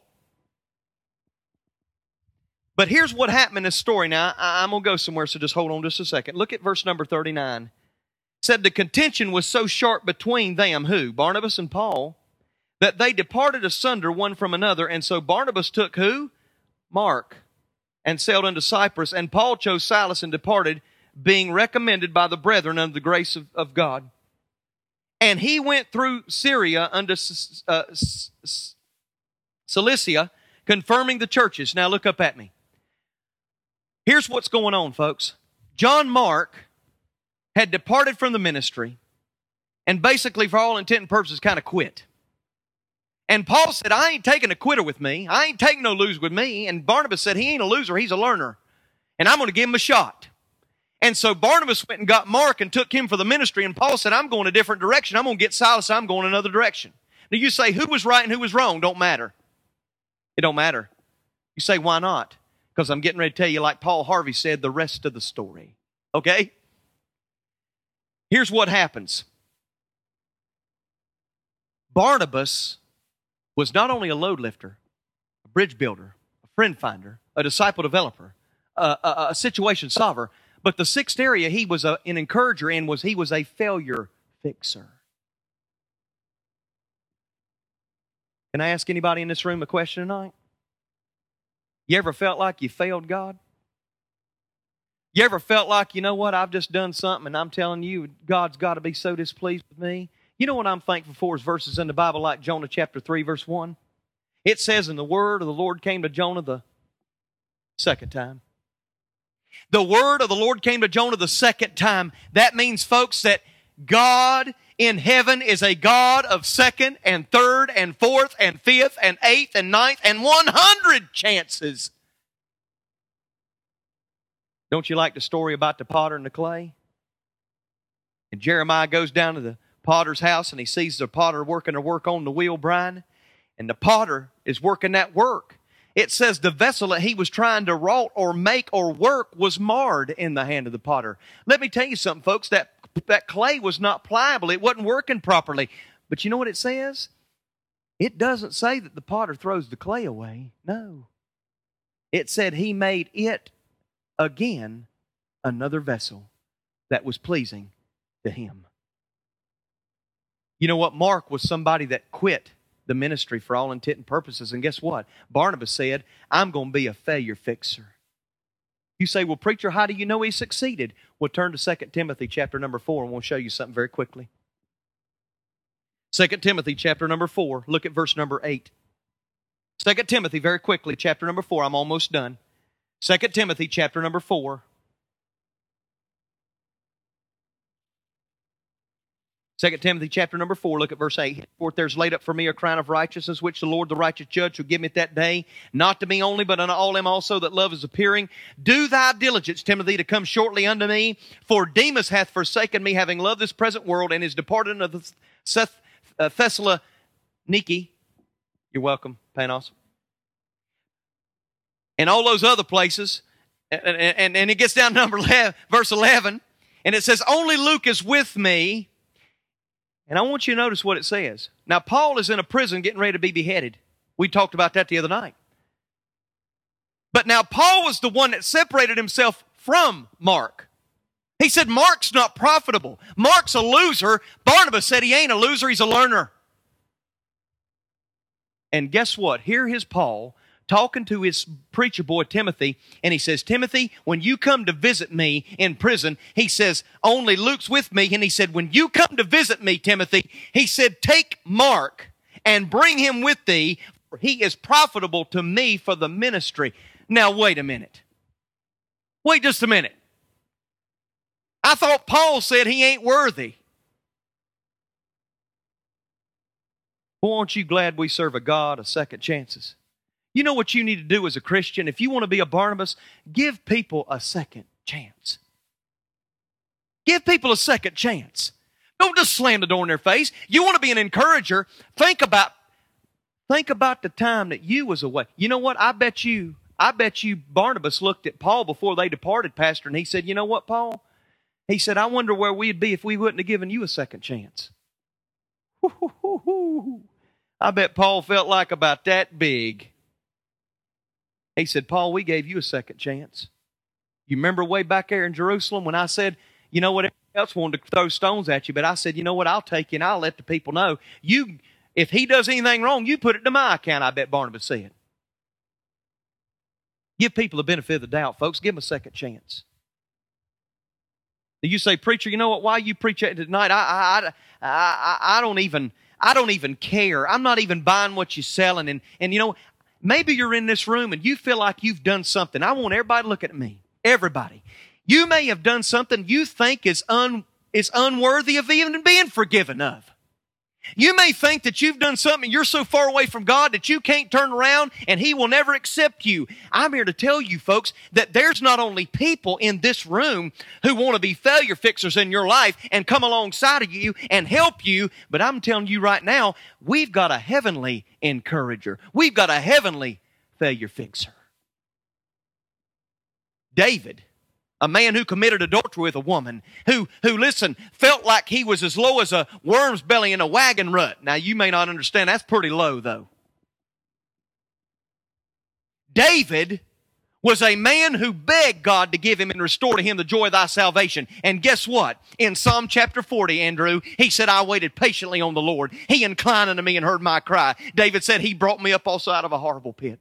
S2: But here's what happened in this story. Now, I'm going to go somewhere, so just hold on just a second. Look at verse number 39. It said the contention was so sharp between them, who? Barnabas and Paul, that they departed asunder one from another. And so Barnabas took who? Mark, and sailed unto Cyprus. And Paul chose Silas and departed, being recommended by the brethren under the grace of, of God. And he went through Syria under uh, Cilicia, confirming the churches. Now look up at me. Here's what's going on, folks. John Mark had departed from the ministry and basically, for all intent and purposes, kind of quit. And Paul said, I ain't taking a quitter with me. I ain't taking no loser with me. And Barnabas said, he ain't a loser, he's a learner. And I'm going to give him a shot. And so Barnabas went and got Mark and took him for the ministry. And Paul said, I'm going a different direction. I'm going to get Silas. I'm going another direction. Now you say who was right and who was wrong. Don't matter. It don't matter. You say why not? Because I'm getting ready to tell you, like Paul Harvey said, the rest of the story. Okay? Here's what happens. Barnabas was not only a load lifter, a bridge builder, a friend finder, a disciple developer, a, a, a situation solver, but the sixth area he was a, an encourager in was he was a failure fixer. Can I ask anybody in this room a question tonight? You ever felt like you failed God? You ever felt like, you know what, I've just done something and I'm telling you, God's got to be so displeased with me? You know what I'm thankful for is verses in the Bible like Jonah chapter 3, verse 1. It says, And the word of the Lord came to Jonah the second time. The word of the Lord came to Jonah the second time. That means, folks, that God in heaven is a God of second and third and fourth and fifth and eighth and ninth and 100 chances. Don't you like the story about the potter and the clay? And Jeremiah goes down to the potter's house and he sees the potter working a work on the wheel brine. And the potter is working that work. It says the vessel that he was trying to wrought or make or work was marred in the hand of the potter. Let me tell you something, folks. That that clay was not pliable. It wasn't working properly. But you know what it says? It doesn't say that the potter throws the clay away. No. It said he made it again another vessel that was pleasing to him. You know what? Mark was somebody that quit the ministry for all intent and purposes. And guess what? Barnabas said, I'm going to be a failure fixer. You say, well, preacher, how do you know he succeeded? Well, turn to 2 Timothy chapter number 4, and we'll show you something very quickly. 2 Timothy chapter number 4, look at verse number 8. 2 Timothy, very quickly, chapter number 4, I'm almost done. 2 Timothy chapter number 4. 2 Timothy chapter number 4, look at verse 8. Forth there's laid up for me a crown of righteousness, which the Lord the righteous judge will give me at that day, not to me only, but unto all them also that love is appearing. Do thy diligence, Timothy, to come shortly unto me, for Demas hath forsaken me, having loved this present world, and is departed unto Seth, uh, Thessaloniki. You're welcome, Panos. And all those other places. And, and, and it gets down to number 11, verse 11, and it says, Only Luke is with me and I want you to notice what it says. Now, Paul is in a prison getting ready to be beheaded. We talked about that the other night. But now, Paul was the one that separated himself from Mark. He said, Mark's not profitable. Mark's a loser. Barnabas said he ain't a loser, he's a learner. And guess what? Here is Paul talking to his preacher boy Timothy, and he says, Timothy, when you come to visit me in prison, he says, only Luke's with me. And he said, when you come to visit me, Timothy, he said, take Mark and bring him with thee, for he is profitable to me for the ministry. Now, wait a minute. Wait just a minute. I thought Paul said he ain't worthy. Well, aren't you glad we serve a God of second chances? You know what you need to do as a Christian? If you want to be a Barnabas, give people a second chance. Give people a second chance. Don't just slam the door in their face. You want to be an encourager. Think about think about the time that you was away. You know what? I bet you I bet you Barnabas looked at Paul before they departed, Pastor, and he said, You know what, Paul? He said, I wonder where we'd be if we wouldn't have given you a second chance. I bet Paul felt like about that big. He said, Paul, we gave you a second chance. You remember way back there in Jerusalem when I said, you know what, else wanted to throw stones at you, but I said, you know what, I'll take you and I'll let the people know. You, if he does anything wrong, you put it to my account, I bet Barnabas said. Give people the benefit of the doubt, folks. Give them a second chance. You say, preacher, you know what? Why you preach it tonight? I, I, I, I, don't even, I don't even care. I'm not even buying what you're selling. And, and you know, Maybe you're in this room and you feel like you've done something. I want everybody to look at me. Everybody. You may have done something you think is, un, is unworthy of even being forgiven of. You may think that you've done something, you're so far away from God that you can't turn around and He will never accept you. I'm here to tell you, folks, that there's not only people in this room who want to be failure fixers in your life and come alongside of you and help you, but I'm telling you right now, we've got a heavenly encourager. We've got a heavenly failure fixer. David a man who committed adultery with a woman, who, who, listen, felt like he was as low as a worm's belly in a wagon rut. Now, you may not understand, that's pretty low, though. David was a man who begged God to give him and restore to him the joy of thy salvation. And guess what? In Psalm chapter 40, Andrew, he said, I waited patiently on the Lord. He inclined unto me and heard my cry. David said, He brought me up also out of a horrible pit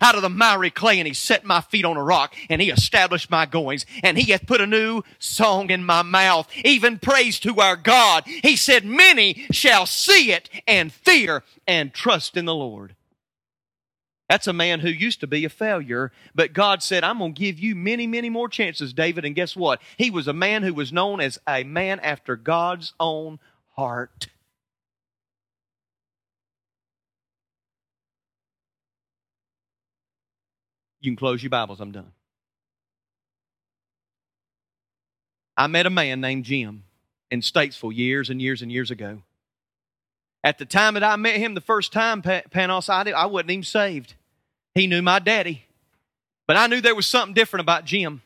S2: out of the miry clay and he set my feet on a rock and he established my goings and he hath put a new song in my mouth, even praise to our God. He said, many shall see it and fear and trust in the Lord. That's a man who used to be a failure, but God said, I'm going to give you many, many more chances, David. And guess what? He was a man who was known as a man after God's own heart. You can close your Bibles. I'm done. I met a man named Jim in Statesville years and years and years ago. At the time that I met him the first time, Panos, I, I wasn't even saved. He knew my daddy. But I knew there was something different about Jim.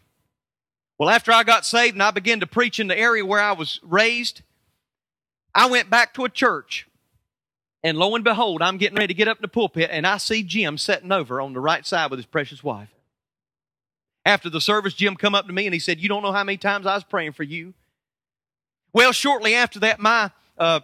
S2: Well, after I got saved and I began to preach in the area where I was raised, I went back to a church and lo and behold, I'm getting ready to get up in the pulpit and I see Jim sitting over on the right side with his precious wife. After the service, Jim come up to me and he said, You don't know how many times I was praying for you. Well, shortly after that, my uh,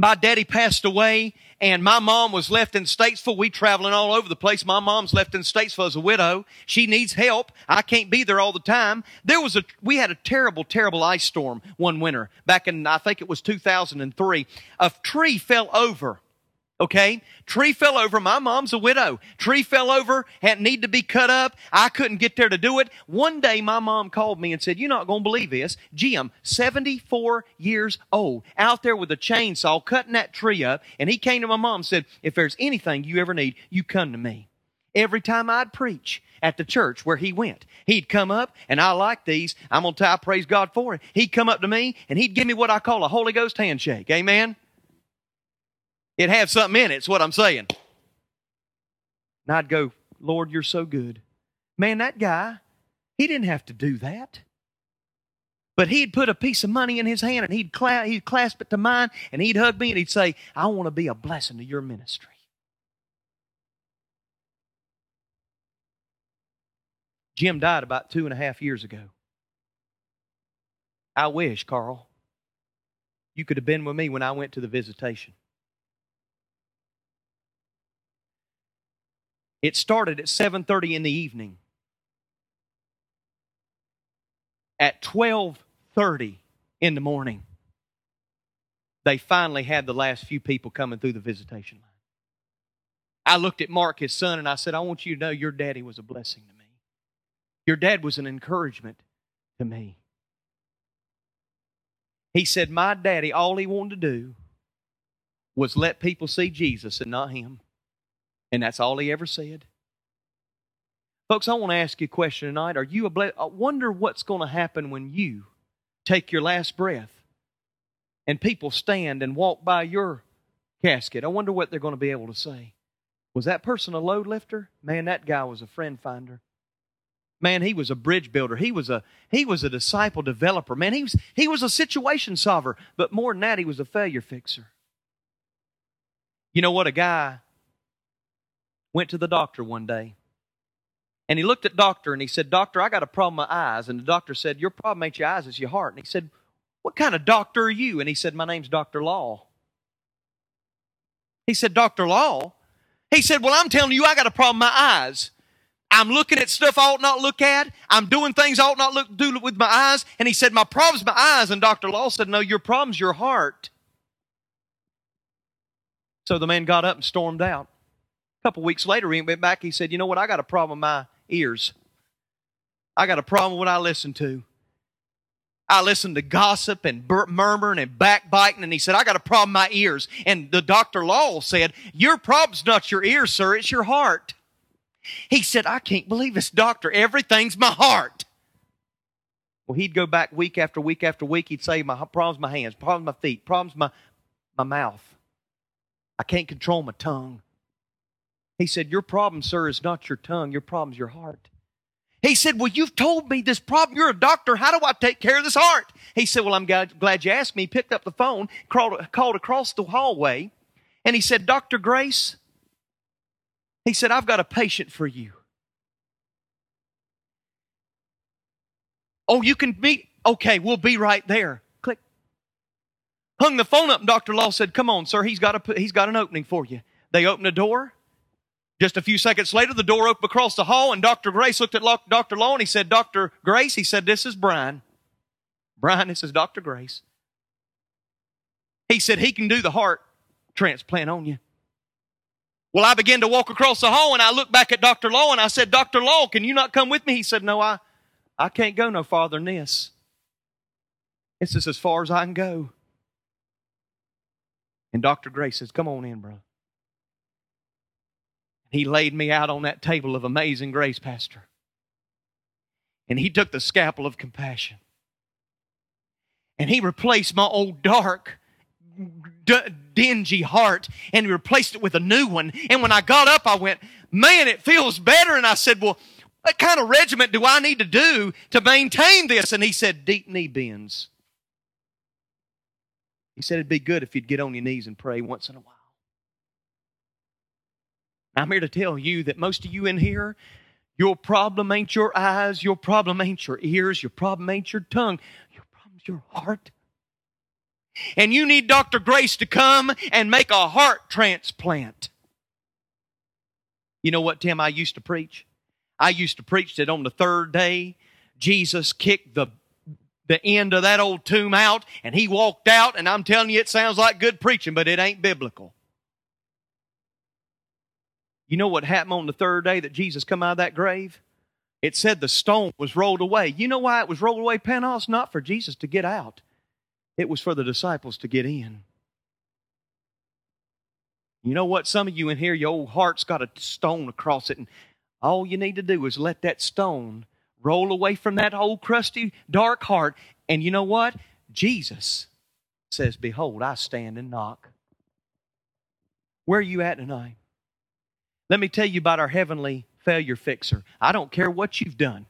S2: my daddy passed away and my mom was left in Statesville. We traveling all over the place. My mom's left in Statesville as a widow. She needs help. I can't be there all the time. There was a, we had a terrible, terrible ice storm one winter back in, I think it was 2003. A tree fell over Okay? Tree fell over. My mom's a widow. Tree fell over, had need to be cut up. I couldn't get there to do it. One day my mom called me and said, You're not gonna believe this. Jim, 74 years old, out there with a chainsaw cutting that tree up, and he came to my mom and said, If there's anything you ever need, you come to me. Every time I'd preach at the church where he went, he'd come up, and I like these. I'm gonna I praise God for it. He'd come up to me and he'd give me what I call a Holy Ghost handshake. Amen. It had something in it, it's what I'm saying. And I'd go, Lord, you're so good. Man, that guy, he didn't have to do that. But he'd put a piece of money in his hand and he'd, he'd clasp it to mine and he'd hug me and he'd say, I want to be a blessing to your ministry. Jim died about two and a half years ago. I wish, Carl, you could have been with me when I went to the visitation. It started at 7:30 in the evening. At 12:30 in the morning, they finally had the last few people coming through the visitation line. I looked at Mark, his son, and I said, I want you to know your daddy was a blessing to me. Your dad was an encouragement to me. He said, My daddy, all he wanted to do was let people see Jesus and not him. And that's all he ever said. Folks, I want to ask you a question tonight. Are you a ble- I wonder what's going to happen when you take your last breath and people stand and walk by your casket. I wonder what they're going to be able to say. Was that person a load lifter? Man, that guy was a friend finder. Man, he was a bridge builder. He was a he was a disciple developer. Man, he was he was a situation solver, but more than that, he was a failure fixer. You know what? A guy went to the doctor one day. And he looked at doctor and he said, Doctor, I got a problem with my eyes. And the doctor said, Your problem ain't your eyes, it's your heart. And he said, What kind of doctor are you? And he said, My name's Dr. Law. He said, Dr. Law? He said, Well, I'm telling you, I got a problem with my eyes. I'm looking at stuff I ought not look at. I'm doing things I ought not look, do with my eyes. And he said, My problem's my eyes. And Dr. Law said, No, your problem's your heart. So the man got up and stormed out. Couple weeks later, he went back. He said, You know what? I got a problem with my ears. I got a problem with what I listen to. I listened to gossip and murmuring and backbiting. And he said, I got a problem in my ears. And the Dr. Law said, Your problem's not your ears, sir, it's your heart. He said, I can't believe this doctor. Everything's my heart. Well, he'd go back week after week after week. He'd say, My problems, my hands, problems, my feet, problems, my, my mouth. I can't control my tongue. He said, Your problem, sir, is not your tongue. Your problem's your heart. He said, Well, you've told me this problem. You're a doctor. How do I take care of this heart? He said, Well, I'm glad you asked me. He picked up the phone, called, called across the hallway, and he said, Dr. Grace, he said, I've got a patient for you. Oh, you can meet? Okay, we'll be right there. Click. Hung the phone up, Dr. Law said, Come on, sir, he's got, a, he's got an opening for you. They opened the door. Just a few seconds later, the door opened across the hall, and Dr. Grace looked at Dr. Law and he said, Dr. Grace, he said, This is Brian. Brian, this is Dr. Grace. He said, He can do the heart transplant on you. Well, I began to walk across the hall and I looked back at Dr. Law and I said, Dr. Law, can you not come with me? He said, No, I, I can't go no farther than this. This is as far as I can go. And Dr. Grace says, Come on in, brother. He laid me out on that table of amazing grace, Pastor. And he took the scalpel of compassion. And he replaced my old dark, d- dingy heart and he replaced it with a new one. And when I got up, I went, Man, it feels better. And I said, Well, what kind of regiment do I need to do to maintain this? And he said, Deep knee bends. He said it'd be good if you'd get on your knees and pray once in a while. I'm here to tell you that most of you in here, your problem ain't your eyes, your problem ain't your ears, your problem ain't your tongue, your problem's your heart. And you need Dr. Grace to come and make a heart transplant. You know what, Tim, I used to preach? I used to preach that on the third day, Jesus kicked the the end of that old tomb out and he walked out and I'm telling you it sounds like good preaching but it ain't biblical. You know what happened on the third day that Jesus come out of that grave? It said the stone was rolled away. You know why it was rolled away, Pentecost? Not for Jesus to get out. It was for the disciples to get in. You know what? Some of you in here, your old heart's got a stone across it, and all you need to do is let that stone roll away from that old crusty, dark heart. And you know what? Jesus says, Behold, I stand and knock. Where are you at tonight? Let me tell you about our heavenly failure fixer. I don't care what you've done.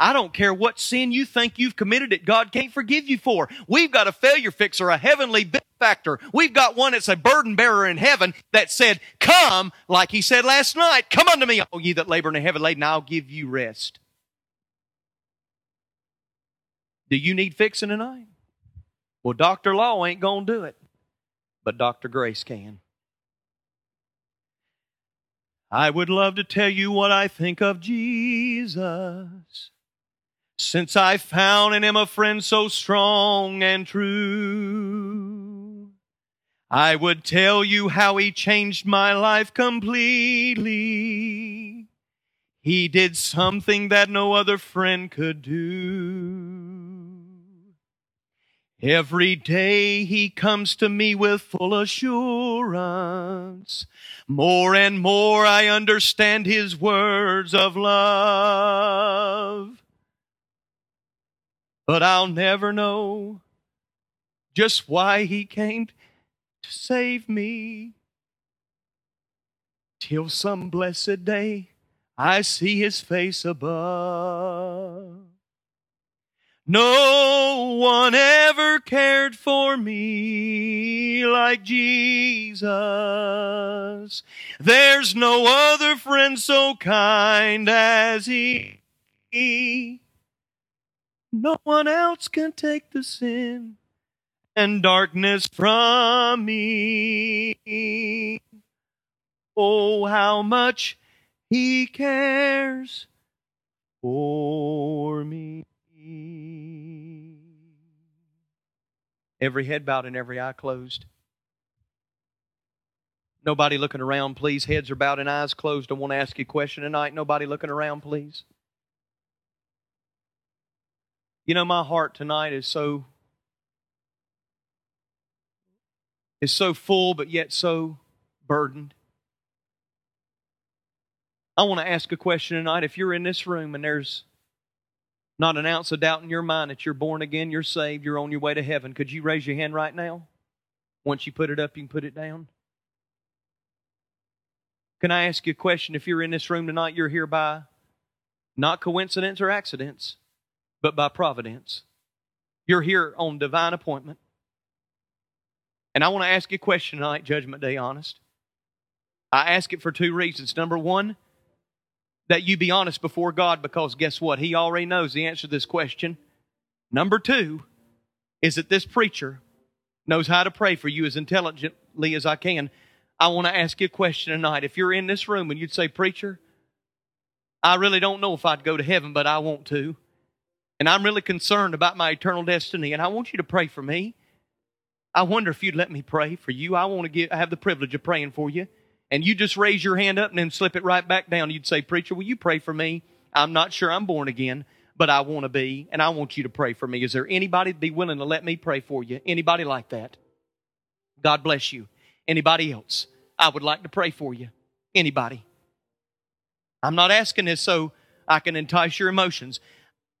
S2: I don't care what sin you think you've committed that God can't forgive you for. We've got a failure fixer, a heavenly benefactor. We've got one that's a burden bearer in heaven that said, Come, like he said last night, come unto me, all ye that labor and are heavy laden, I'll give you rest. Do you need fixing tonight? Well, Dr. Law ain't going to do it, but Dr. Grace can. I would love to tell you what I think of Jesus. Since I found in him a friend so strong and true, I would tell you how he changed my life completely. He did something that no other friend could do. Every day he comes to me with full assurance. More and more I understand his words of love. But I'll never know just why he came to save me. Till some blessed day I see his face above. No one ever cared for me like Jesus. There's no other friend so kind as he. No one else can take the sin and darkness from me. Oh, how much he cares for me. Every head bowed and every eye closed. Nobody looking around, please. Heads are bowed and eyes closed. I want to ask you a question tonight. Nobody looking around, please. You know, my heart tonight is so is so full but yet so burdened. I want to ask a question tonight. If you're in this room and there's not an ounce of doubt in your mind that you're born again, you're saved, you're on your way to heaven, could you raise your hand right now? Once you put it up, you can put it down. Can I ask you a question? If you're in this room tonight, you're here by not coincidence or accidents, but by providence. You're here on divine appointment. And I want to ask you a question tonight, Judgment Day, honest. I ask it for two reasons. Number one, that you be honest before God because guess what? He already knows the answer to this question. Number two is that this preacher knows how to pray for you as intelligently as I can. I want to ask you a question tonight. If you're in this room and you'd say, Preacher, I really don't know if I'd go to heaven, but I want to. And I'm really concerned about my eternal destiny, and I want you to pray for me. I wonder if you'd let me pray for you. I want to get, I have the privilege of praying for you. And you just raise your hand up and then slip it right back down. You'd say, Preacher, will you pray for me? I'm not sure I'm born again, but I want to be, and I want you to pray for me. Is there anybody be willing to let me pray for you? Anybody like that? God bless you. Anybody else? I would like to pray for you. Anybody? I'm not asking this so I can entice your emotions.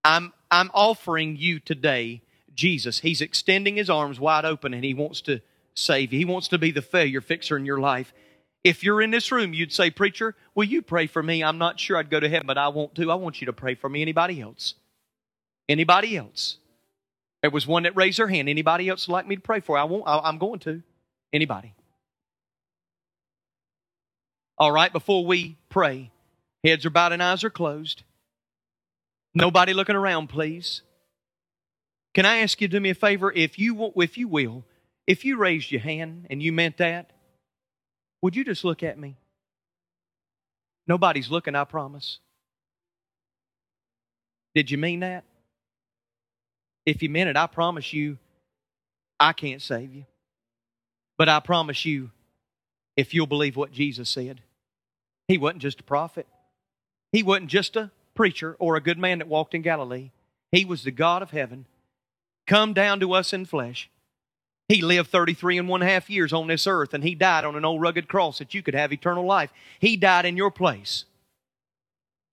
S2: I'm, I'm offering you today Jesus. He's extending his arms wide open and he wants to save you. He wants to be the failure fixer in your life. If you're in this room, you'd say, Preacher, will you pray for me? I'm not sure I'd go to heaven, but I want to. I want you to pray for me. Anybody else? Anybody else? There was one that raised their hand. Anybody else would like me to pray for? I won't. I, I'm going to. Anybody? All right, before we pray, heads are bowed and eyes are closed. Nobody looking around, please. Can I ask you to do me a favor? If you, if you will, if you raised your hand and you meant that, would you just look at me? Nobody's looking, I promise. Did you mean that? If you meant it, I promise you, I can't save you. But I promise you, if you'll believe what Jesus said, he wasn't just a prophet, he wasn't just a preacher or a good man that walked in Galilee. He was the God of heaven, come down to us in flesh. He lived 33 and one half years on this earth, and he died on an old rugged cross that you could have eternal life. He died in your place.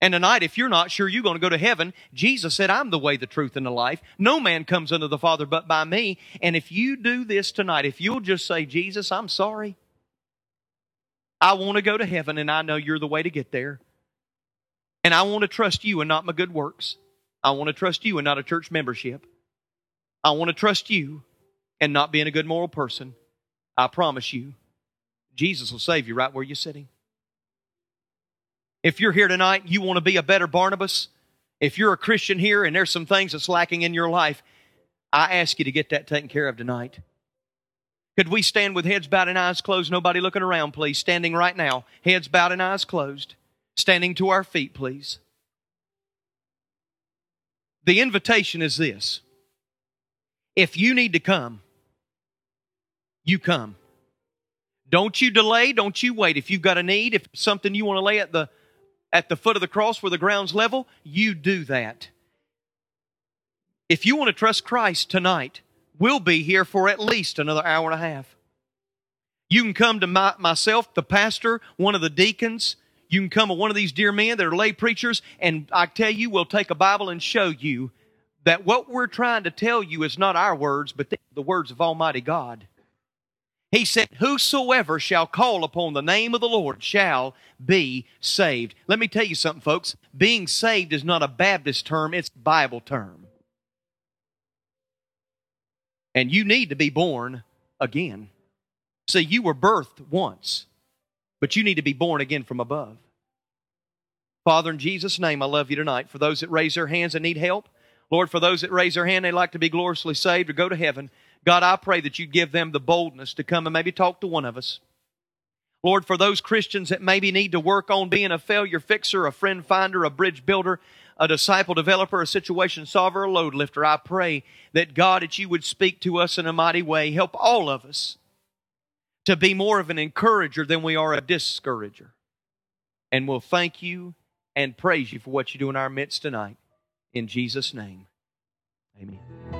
S2: And tonight, if you're not sure you're going to go to heaven, Jesus said, I'm the way, the truth, and the life. No man comes unto the Father but by me. And if you do this tonight, if you'll just say, Jesus, I'm sorry. I want to go to heaven, and I know you're the way to get there. And I want to trust you and not my good works. I want to trust you and not a church membership. I want to trust you and not being a good moral person. I promise you, Jesus will save you right where you're sitting. If you're here tonight, you want to be a better Barnabas. If you're a Christian here and there's some things that's lacking in your life, I ask you to get that taken care of tonight. Could we stand with heads bowed and eyes closed? Nobody looking around, please. Standing right now, heads bowed and eyes closed. Standing to our feet, please. The invitation is this if you need to come, you come. Don't you delay, don't you wait. If you've got a need, if something you want to lay at the at the foot of the cross where the ground's level, you do that. If you want to trust Christ tonight, we'll be here for at least another hour and a half. You can come to my, myself, the pastor, one of the deacons. You can come to one of these dear men that are lay preachers, and I tell you, we'll take a Bible and show you that what we're trying to tell you is not our words, but the, the words of Almighty God. He said, Whosoever shall call upon the name of the Lord shall be saved. Let me tell you something, folks. Being saved is not a Baptist term, it's a Bible term. And you need to be born again. See, you were birthed once, but you need to be born again from above. Father, in Jesus' name, I love you tonight. For those that raise their hands and need help, Lord, for those that raise their hand, they like to be gloriously saved or go to heaven. God, I pray that you give them the boldness to come and maybe talk to one of us. Lord, for those Christians that maybe need to work on being a failure fixer, a friend finder, a bridge builder, a disciple developer, a situation solver, a load lifter, I pray that God, that you would speak to us in a mighty way. Help all of us to be more of an encourager than we are a discourager. And we'll thank you and praise you for what you do in our midst tonight. In Jesus' name. Amen.